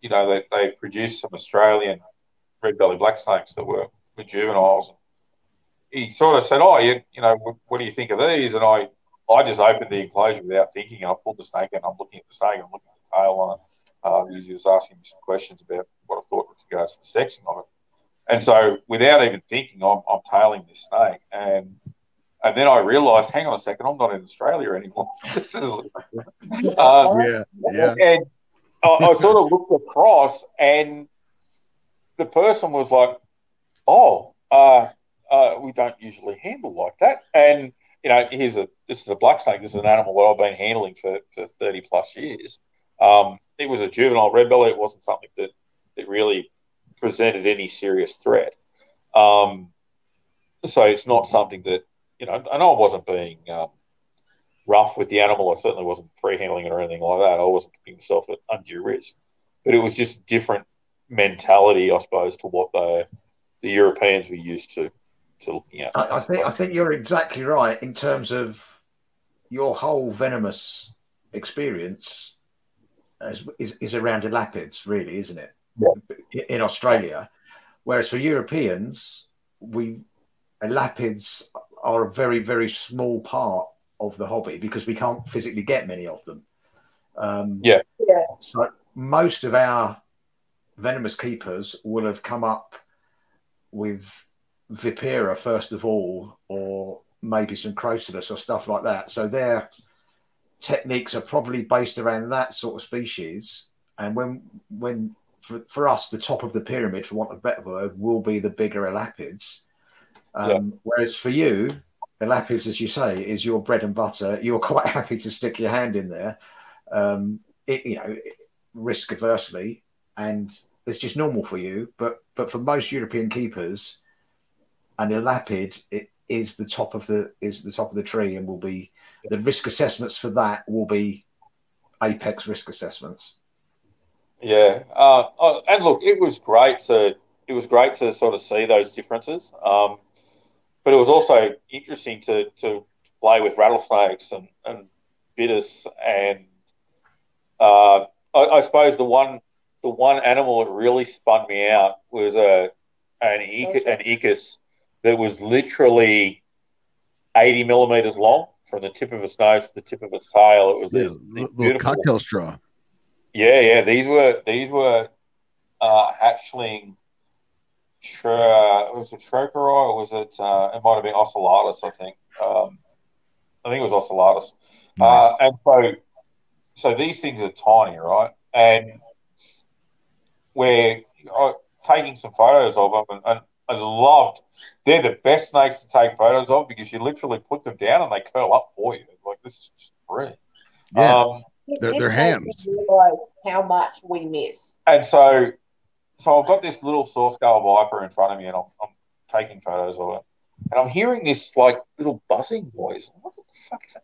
you know, they, they produced some Australian red belly black snakes that were, were juveniles. He sort of said, "Oh, you, you know, what, do you think of these?" And I, I just opened the enclosure without thinking. And I pulled the snake and I'm looking at the snake. And I'm looking at the tail on it. Uh, he was asking me some questions about what I thought with regards to the sexing of it. And so, without even thinking, I'm, I'm tailing this snake, and and then I realised, hang on a second, I'm not in Australia anymore. Uh, Yeah, yeah. and I, I sort of looked across, and the person was like, "Oh, uh, uh, we don't usually handle like that." And you know, here's a this is a black snake. This is an animal that I've been handling for, for thirty plus years. Um, it was a juvenile red belly. It wasn't something that that really presented any serious threat. Um, so it's not something that you know. And I wasn't being um, rough with the animal. I certainly wasn't free handling it or anything like that. I wasn't putting myself at undue risk. But it was just different mentality, I suppose, to what the the Europeans were used to to looking at. I, I think I think you're exactly right in terms of your whole venomous experience is, is, is around elapids, really, isn't it? In- In Australia, whereas for Europeans, we elapids are a very very small part of the hobby because we can't physically get many of them. Um, Yeah. Yeah. So most of our venomous keepers will have come up with Vipera first of all, or maybe some Crotalus or stuff like that. So they're techniques are probably based around that sort of species. And when when for, for us, the top of the pyramid, for want of a better word, will be the bigger elapids. Um, yeah. Whereas for you, elapids, as you say, is your bread and butter. You're quite happy to stick your hand in there, um, it, you know, risk aversely, and it's just normal for you. But but for most European keepers, an elapid it is the top of the is the top of the tree and will be the risk assessments for that will be apex risk assessments. Yeah, uh, uh, and look, it was great to it was great to sort of see those differences. Um, but it was also interesting to to play with rattlesnakes and and Bitis and uh, I, I, suppose the one the one animal that really spun me out was a an an Echis that was literally eighty millimeters long from the tip of its nose to the tip of its tail. It was yeah, a little cocktail straw. Yeah, yeah. These were these were uh, hatchling. was it Trocheri or was it? Uh, it might have been Ocellatus, I think. Um, I think it was Ocellatus. Nice. Uh, and so, so these things are tiny, right? And we're uh, taking some photos of them, and, and I loved. They're the best snakes to take photos of because you literally put them down and they curl up for you. Like this is just brilliant. Yeah. Um, they're, they're hams. How much we miss. And so, so I've got this little saw scale viper in front of me, and I'm, I'm taking photos of it, and I'm hearing this like little buzzing noise. What the fuck is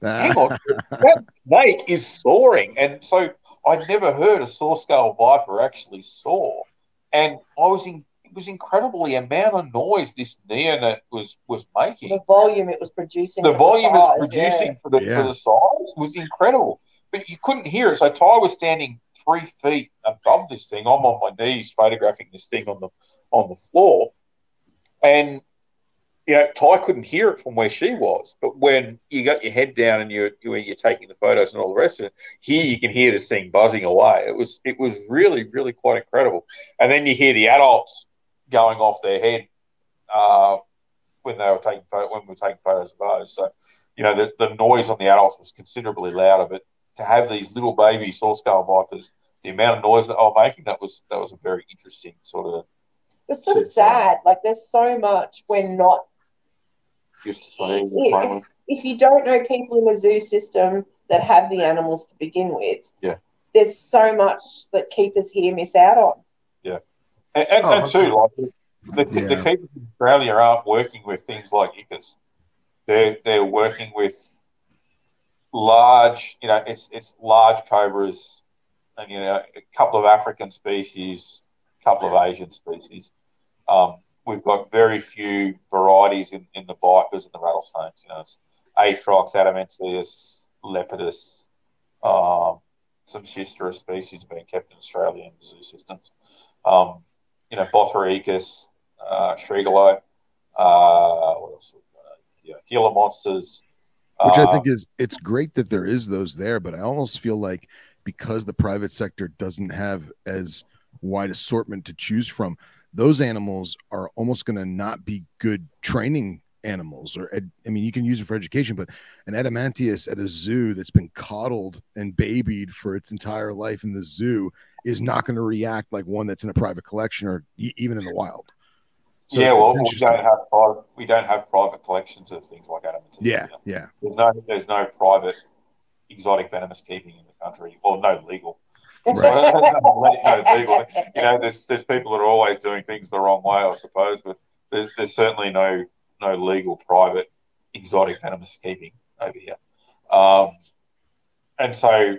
that? Hang on, that snake is soaring, and so I'd never heard a saw scale viper actually soar, and I was in it was incredible the amount of noise this neonate was was making. The volume it was producing. The volume the size, it was producing yeah. for the yeah. for the size was incredible but you couldn't hear it. So Tie was standing three feet above this thing. I'm on my knees photographing this thing on the on the floor, and you know Tie couldn't hear it from where she was. But when you got your head down and you're you're taking the photos and all the rest of it, here you can hear this thing buzzing away. It was it was really really quite incredible. And then you hear the adults going off their head uh, when they were taking when we were taking photos of those. So you know the, the noise on the adults was considerably louder, but to have these little baby saw scale vipers, the amount of noise that they were making, that was that was a very interesting sort of. It's sort of sad. Like there's so much we're not used to seeing. If, if you don't know people in the zoo system that have the animals to begin with, yeah, there's so much that keepers here miss out on. Yeah, and, and, oh, and too, like the, the, yeah. the keepers in Australia aren't working with things like Echis. They're they're working with large, you know, it's it's large cobras, and you know, a couple of African species, a couple of Asian species. Um, we've got very few varieties in, in the vipers and the rattlesnakes. You know, it's Atrox, Adamanteus, Lepidus, um, some Schistera species being kept in Australia in the zoo systems. Um, you know, Bothriechis, uh, Shrigalo, uh, what else? Uh, yeah, Gila monsters, which I think uh, is it's great that there is those there, but I almost feel like because the private sector doesn't have as wide assortment to choose from, those animals are almost going to not be good training animals or ed, i mean you can use it for education but an adamanteus at a zoo that's been coddled and babied for its entire life in the zoo is not going to react like one that's in a private collection or e- even in the wild so yeah, well, we don't have private, we don't have private collections of things like adamantium. Yeah, yeah. There's no there's no private exotic venomous keeping in the country, or no legal. Right. no legal. You know, there's there's people that are always doing things the wrong way, I suppose, but there's there's certainly no no legal private exotic venomous keeping over here. Um, and so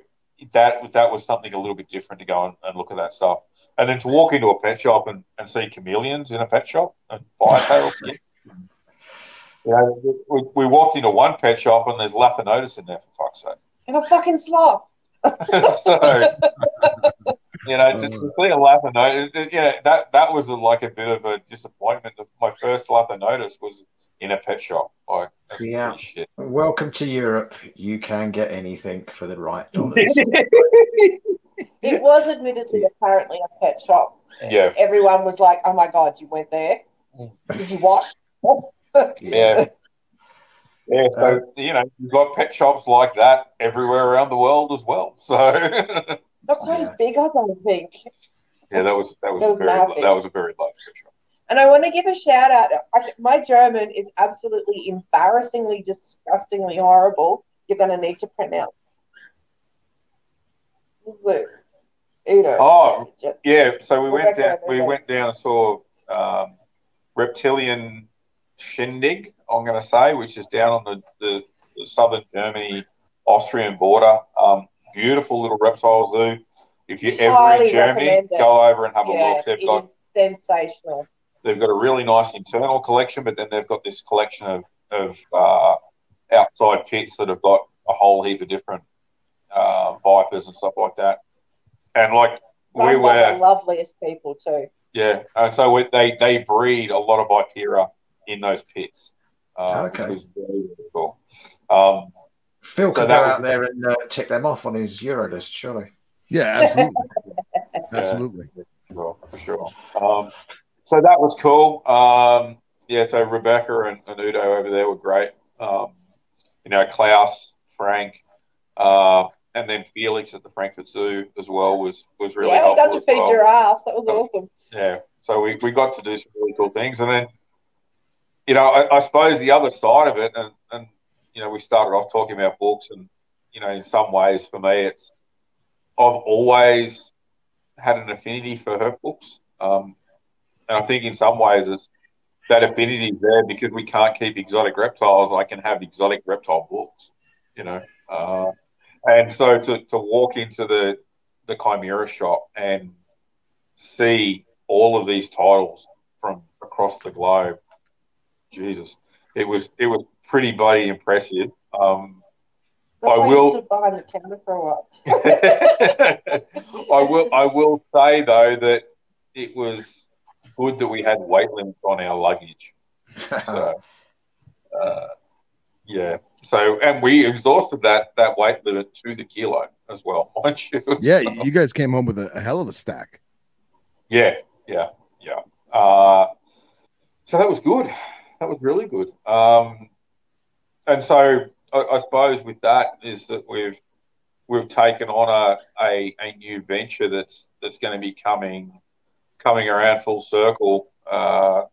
that that was something a little bit different to go and, and look at that stuff. And then to walk into a pet shop and, and see chameleons in a pet shop and firetail skin. You know, we, we walked into one pet shop and there's Lanthanotus in there for fuck's sake. And a fucking sloth. so, you know, to, to see a Lanthanotus, yeah, that, that was a, like a bit of a disappointment. My first Lanthanotus was in a pet shop. Like, yeah. Welcome to Europe. You can get anything for the right dollars. It was admittedly apparently a pet shop. Yeah. Everyone was like, "Oh my god, you went there? Did you wash?" yeah. Yeah, so uh, you know, you've got pet shops like that everywhere around the world as well. So Not quite as big, I don't think. yeah, that was that was, That a was very massive. that was a very low pet shop. And I want to give a shout out. I, my German is absolutely embarrassingly, disgustingly horrible. You're going to need to pronounce. Know, Oh, just- Yeah, so we went down. We went down and saw um, reptilian Scheidegg. I'm going to say, which is down on the, the, the southern Germany Austrian border. Um, beautiful little reptile zoo. If you're ever in Germany, go over and have a yeah, look. They've got sensational. they've got a really nice internal collection, but then they've got this collection of of uh, outside pits that have got a whole heap of different uh, vipers and stuff like that. And like we Run by the were. loveliest people too. Yeah, and so we, they they breed a lot of Vipera in those pits, uh, Okay. which very, very cool. Um, Phil So can that go was- out there and uh, tick them off on his Euro list, surely. Yeah, absolutely. absolutely. sure, for sure. Um, so that was cool. Um, yeah, so Rebecca and, and Udo over there were great. Um, you know, Klaus, Frank, uh, and then Felix at the Frankfurt Zoo as well was was really yeah, we got to feed well. giraffes. That was awesome. yeah so we, we got to do some really cool things and then you know I, I suppose the other side of it and, and you know we started off talking about books and you know in some ways for me it's i've always had an affinity for her books um, and i think in some ways it's that affinity is there because we can't keep exotic reptiles i can have exotic reptile books you know uh, and so to, to walk into the the Chimaira shop and see all of these titles from across the globe. Jesus, it was it was pretty bloody impressive. Um, I will- You stood the camera for a. I will I will say though that it was good that we had weight limits on our luggage. So, uh, yeah. So and we exhausted that that weight limit to the kilo as well, mind you. Yeah, you guys came home with a, a hell of a stack. Yeah, yeah, yeah. Uh, so that was good. That was really good. Um, and so I, I suppose with that is that we've we've taken on a, a, a new venture that's that's going to be coming coming around full circle. Uh,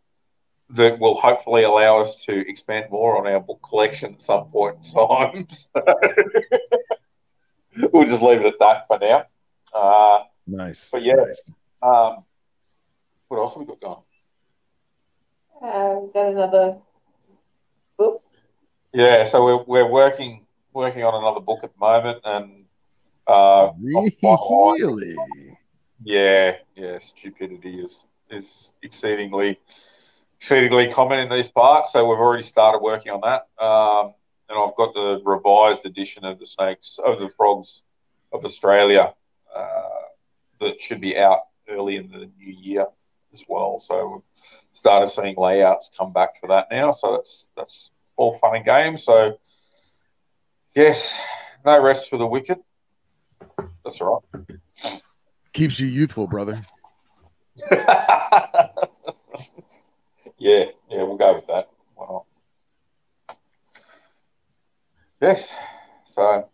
that will hopefully allow us to expand more on our book collection at some point in time. So we'll just leave it at that for now. Uh, Nice. But yeah. nice. um, what else have we got going? Um, got another book. Yeah, so we're, we're working working on another book at the moment, and uh, I'm quite like- Really? yeah, yeah, stupidity is is exceedingly exceedingly common in these parts. So we've already started working on that, um, and I've got the revised edition of the snakes of the frogs of Australia uh, that should be out early in the new year as well. So we've started seeing layouts come back for that now. So that's that's all fun and games. So yes, no rest for the wicked. That's all right. Keeps you youthful, brother. yeah, yeah, we'll go with that. Why not? Yes. So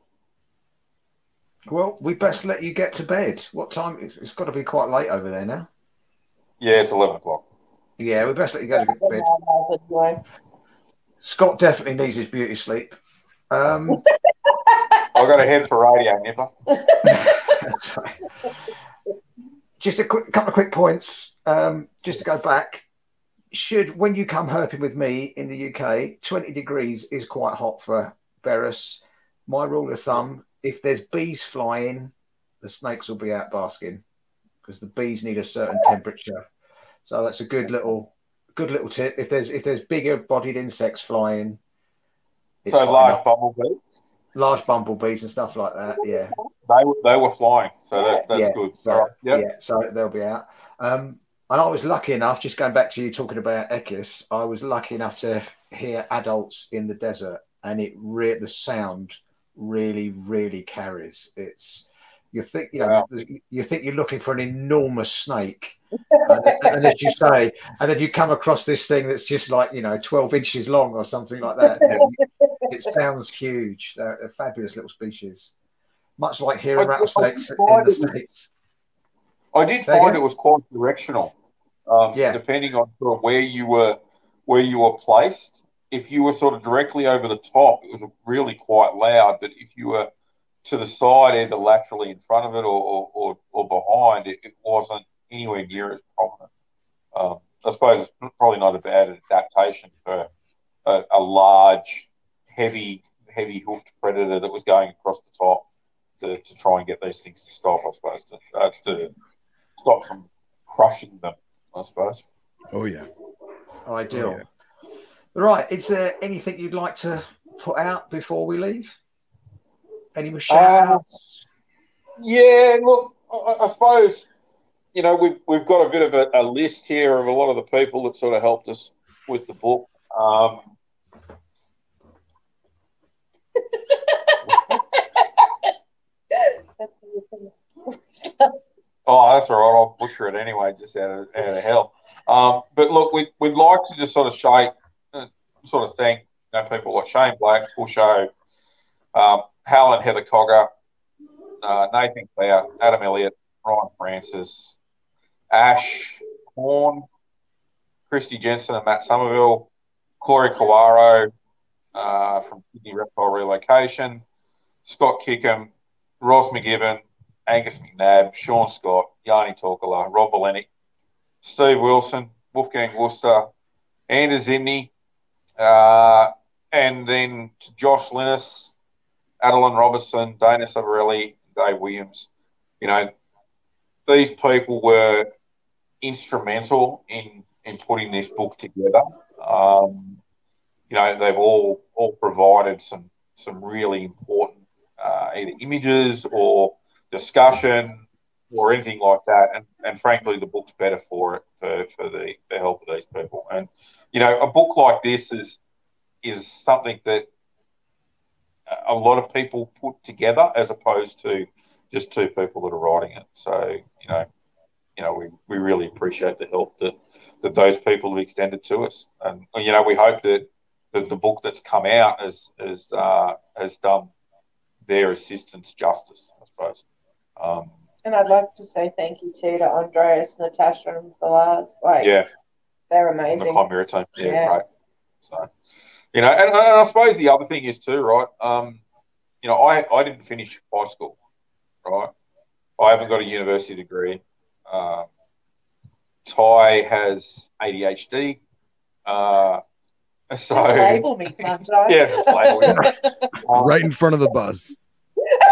Well, we best let you get to bed. What time? It's, it's got to be quite late over there now. yeah, it's eleven o'clock. Yeah, we best let you go to bed. Scott definitely needs his beauty sleep. Um, I got a head for radio, Nipper. that's right. Just a quick couple of quick points. Um, just to go back, should when you come herping with me in the UK, twenty degrees is quite hot for Berus. My rule of thumb: if there's bees flying, the snakes will be out basking because the bees need a certain temperature. So that's a good little, good little tip. If there's if there's bigger bodied insects flying, So large enough. bumblebee. large bumblebees and stuff like that. Yeah, They were they were flying, so that, that's yeah. good. So, right. Yep. Yeah, so they'll be out. Um, and I was lucky enough, just going back to you talking about Echis, I was lucky enough to hear adults in the desert, and it re- the sound really, really carries. It's you think you know you think you're looking for an enormous snake, and, and as you say, and then you come across this thing that's just like you know 12 inches long or something like that. it sounds huge. They're a fabulous little species, much like hearing rattlesnakes in the states. I did find it was quite directional. Um, yeah. Depending on sort of where you were, where you were placed. If you were sort of directly over the top, it was really quite loud. But if you were to the side, either laterally in front of it or or, or, or behind, it, it, wasn't anywhere near as prominent. Um, I suppose it's probably not a bad adaptation for a, a large, heavy, heavy hoofed predator that was going across the top to, to try and get these things to stop. I suppose to, uh, to stop from crushing them. I suppose. Oh yeah. Ideal. Oh, yeah. Right. Is there anything you'd like to put out before we leave? Any more shout uh, Yeah. Look, I, I, suppose you know we've we've got a bit of a, a, list here of a lot of the people that sort of helped us with the book. Um, Oh, that's all right. I'll butcher it anyway, just out of, out of hell. Um, but look, we'd, we'd like to just sort of shake, uh, sort of thank you know, people like Shane Black, Show, um, Hal and Heather Cogger, uh, Nathan Clare, Adam Elliott, Ryan Francis, Ash Horn, Christy Jensen and Matt Somerville, Corey Kawaro uh, from Sydney Reptile Relocation, Scott Kickham, Ross McGibbon, Angus McNabb, Sean Scott, Yanni Torkala, Rob Valentic, Steve Wilson, Wolfgang Wüster, Anders Zimney, uh, and then Josh Linus, Adeline Robertson, Dana Savarelli, Dave Williams. You know, these people were instrumental in in putting this book together. Um, you know, they've all all provided some some really important uh, either images or discussion or anything like that. And, and frankly, the book's better for it for, for the, the help of these people. And you know, a book like this is is something that a lot of people put together as opposed to just two people that are writing it. So you know, you know, we, we really appreciate the help that that those people have extended to us, and you know, we hope that that the book that's come out has has uh, has done their assistance justice, I suppose. Um, and I'd like to say thank you too to Andreas, Natasha, and Balaz. Like, yeah, they're amazing. The Chimaira team, yeah, yeah, great. So, you know, and, and, I suppose the other thing is too, right? Um, you know, I I didn't finish high school, right? I haven't got a university degree. Um, Tie has ADHD. Uh, so label me, sunshine. yeah, label um, right in front of the bus.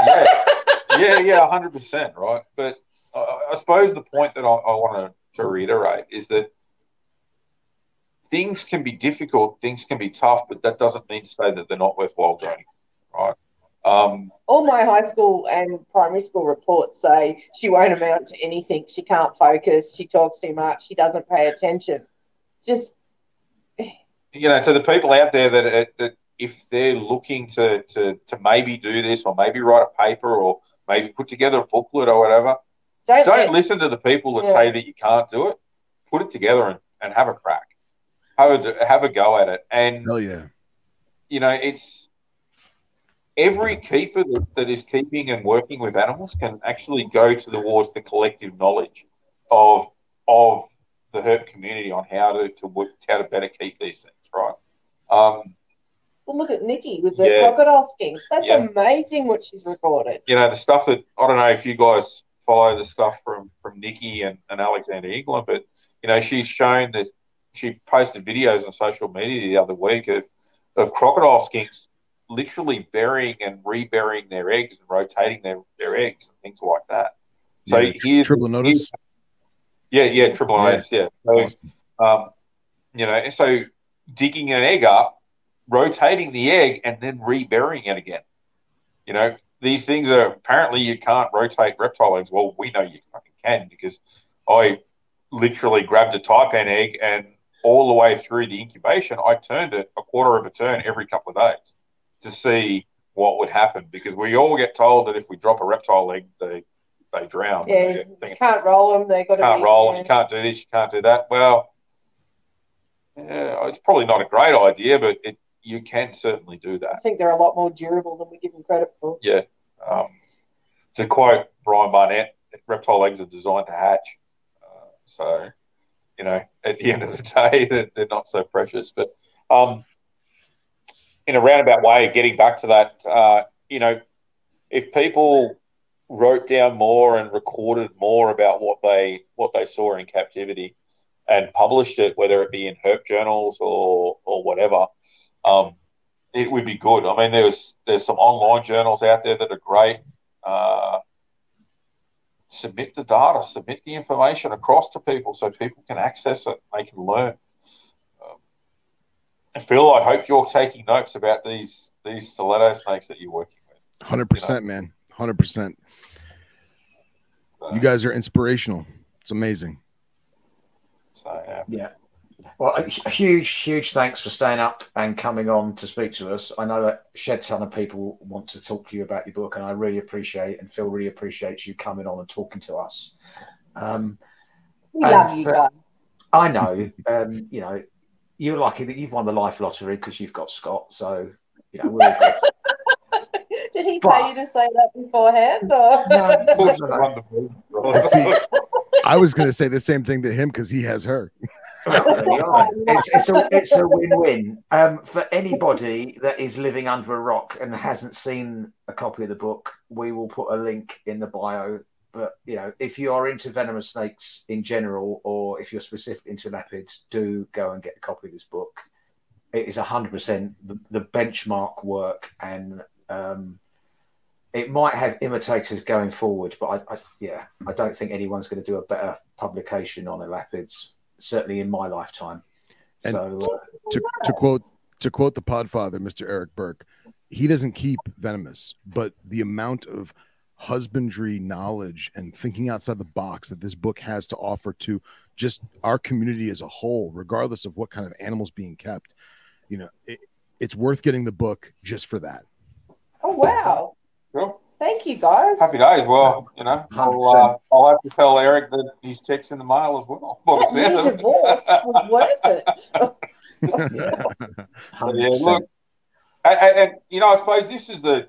Yeah yeah, yeah, hundred percent, right. But uh, I suppose the point that I, I want to reiterate is that things can be difficult, things can be tough, but that doesn't mean to say that they're not worthwhile doing, right? Um, All my high school and primary school reports say she won't amount to anything. She can't focus. She talks too much. She doesn't pay attention. Just you know, to the people out there that that if they're looking to to to maybe do this or maybe write a paper or maybe put together a booklet or whatever. Don't, Don't listen to the people that yeah. say that you can't do it. Put it together and, and have a crack. Have a, have a go at it. And, Hell yeah. you know, it's every keeper that, that is keeping and working with animals can actually go to towards the collective knowledge of of the herp community on how to, to work, how to better keep these things, right? Um, well, look at Nikki with the yeah. crocodile skinks. That's yeah. amazing what she's recorded. You know, the stuff that I don't know if you guys follow the stuff from from Nikki and, and Alexander England, but you know, she's shown that she posted videos on social media the other week of, of crocodile skinks literally burying and reburying their eggs and rotating their, their eggs and things like that. So yeah, here's Tribolonotus. Yeah, yeah, Tribolonotus. Yeah. So, awesome. um, you know, so digging an egg up rotating the egg and then reburying it again. You know, these things are apparently you can't rotate reptile eggs. Well, we know you fucking can because I literally grabbed a taipan egg and all the way through the incubation, I turned it a quarter of a turn every couple of days to see what would happen because we all get told that if we drop a reptile egg, they they drown. Yeah, you can't roll them. They got can't roll them. You can't do this. You can't do that. Well, yeah, it's probably not a great idea, but it you can certainly do that. I think they're a lot more durable than we give them credit for. Yeah. Um, to quote Brian Barnett, reptile eggs are designed to hatch. Uh, so, you know, at the end of the day, they're, they're not so precious. But um, in a roundabout way, getting back to that, uh, you know, if people wrote down more and recorded more about what they what they saw in captivity and published it, whether it be in herp journals or or whatever, um, it would be good. I mean, there's there's some online journals out there that are great. Uh, submit the data, submit the information across to people so people can access it, they can learn. Um, and Phil, I hope you're taking notes about these these stiletto snakes that you're working with. Hundred percent, man. Hundred percent. So, You guys are inspirational. It's amazing. so yeah. Yeah. Well, a, a huge, huge thanks for staying up and coming on to speak to us. I know that a shed ton of people want to talk to you about your book, and I really appreciate and Phil really appreciates you coming on and talking to us. Um, We love you for- guys. I know, um, you know, you're lucky that you've won the life lottery because you've got Scott. So, you know, we're all good. Did he But- tell you to say that beforehand? Or? No, See, I was going to say the same thing to him because he has her. It's, it's a it's a win-win um, for anybody that is living under a rock and hasn't seen a copy of the book. We will put a link in the bio. But you know, if you are into venomous snakes in general, or if you're specific into elapids, do go and get a copy of this book. It is hundred percent the benchmark work, and um, it might have imitators going forward. But I, I yeah, I don't think anyone's going to do a better publication on elapids certainly in my lifetime. And- so uh, To to quote to quote the Podfather, Mr. Eric Burke, he doesn't keep venomous, but the amount of husbandry knowledge and thinking outside the box that this book has to offer to just our community as a whole, regardless of what kind of animals being kept, you know, it, it's worth getting the book just for that. Oh wow! Cool. Thank you guys. Happy days. Well, you know, I'll, uh, I'll have to tell Eric that his check's in the mail as well. By the That sound new divorce was worth it. yeah, 100%. look, and, and, and, you know, I suppose this is the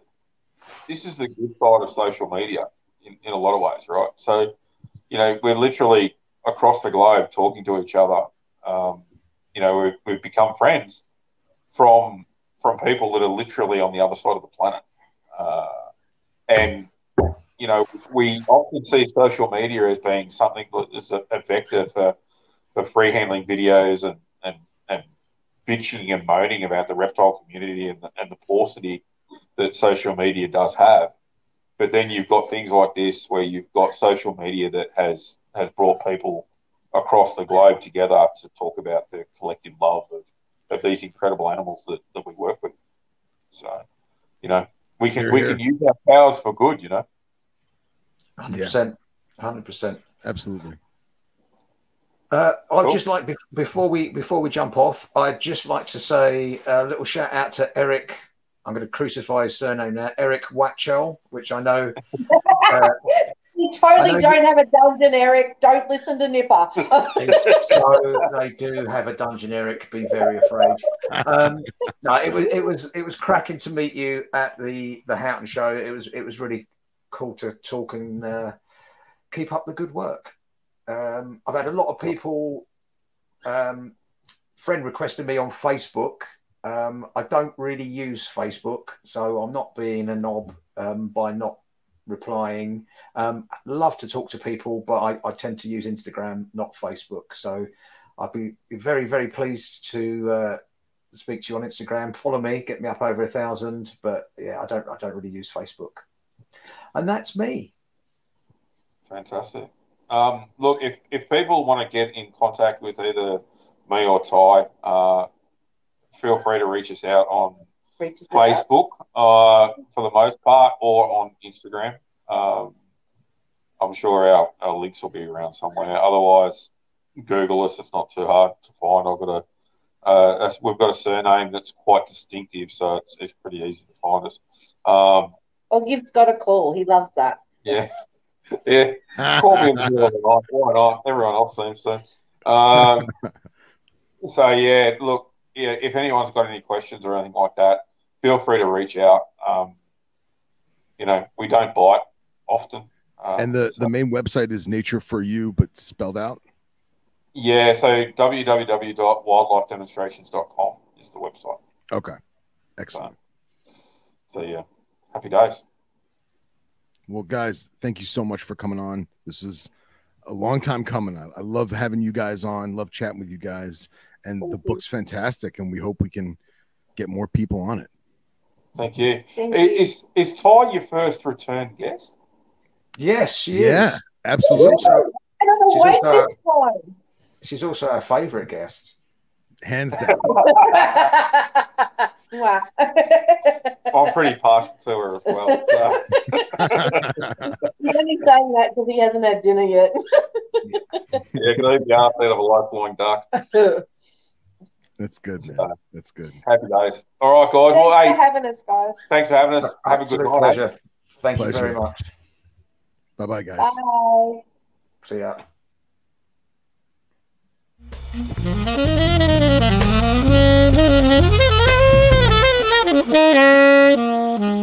this is the good side of social media in, in a lot of ways, right? So, you know, we're literally across the globe talking to each other. Um, you know, we've, we've become friends from from people that are literally on the other side of the planet, uh, and you know, we often see social media as being something that is a, vector for for free handling videos and and and bitching and moaning about the reptile community and the, and the paucity that social media does have. But then you've got things like this where you've got social media that has has brought people across the globe together to talk about the collective love of, of these incredible animals that, that we work with. So, you know, we can Hear, we hear. can use our powers for good, you know. Hundred percent, hundred percent. Absolutely. Uh, I'd Cool. just like before we before we jump off, I'd just like to say a little shout out to Eric. I'm going to crucify his surname now, Eric Watchell, which I know. Uh, You totally I know don't have a dungeon, Eric. Don't listen to Nipper. so they do have a dungeon, Eric. Be very afraid. Um, no, it was it was it was cracking to meet you at the the Houten show. It was it was really cool to talk and uh, keep up the good work. Um, I've had a lot of people um, friend requested me on Facebook. Um, I don't really use Facebook, so I'm not being a knob um, by not replying. Um, love to talk to people, but I, I tend to use Instagram, not Facebook. So I'd be very, very pleased to uh, speak to you on Instagram. Follow me, get me up over a thousand. But yeah, I don't, I don't really use Facebook. And that's me. Fantastic. Um, look, if, if people want to get in contact with either me or Tie, uh, feel free to reach us out on. Facebook uh, for the most part or on Instagram. Um, I'm sure our, our links will be around somewhere. Otherwise, Google us. It's not too hard to find. I've got a uh, we've got a surname that's quite distinctive, so it's, it's pretty easy to find us. Um, Or give Scott a call. He loves that. yeah, yeah. Call me in the middle of the night. Why not? Everyone else seems to. Um, so yeah, look, yeah, if anyone's got any questions or anything like that, feel free to reach out. Um, you know, we don't bite often. Uh, and the, so. the main website is Nature for You, but spelled out. Yeah, so www.wildlifedemonstrations.com is the website. Okay, excellent. So, so yeah, happy days. Well, guys, thank you so much for coming on. This is a long time coming. I, I love having you guys on. Love chatting with you guys, and the book's fantastic. And we hope we can get more people on it. Thank you. Thank you. Is is Tie your first return guest? Yes, she yeah, is. absolutely. She's also, she's also, she's also our favourite guest. Hands down. Wow. I'm pretty partial to her as well. So. He's only saying that because he hasn't had dinner yet. yeah, can eat the arse out of a life flying duck. That's good, man. That's good. Happy days. All right, guys. Thanks well, for hey, having us, guys. Thanks for having us. Have a good night. Pleasure. Thank pleasure. you very much. Bye, bye, guys. Bye. See ya. Thank you.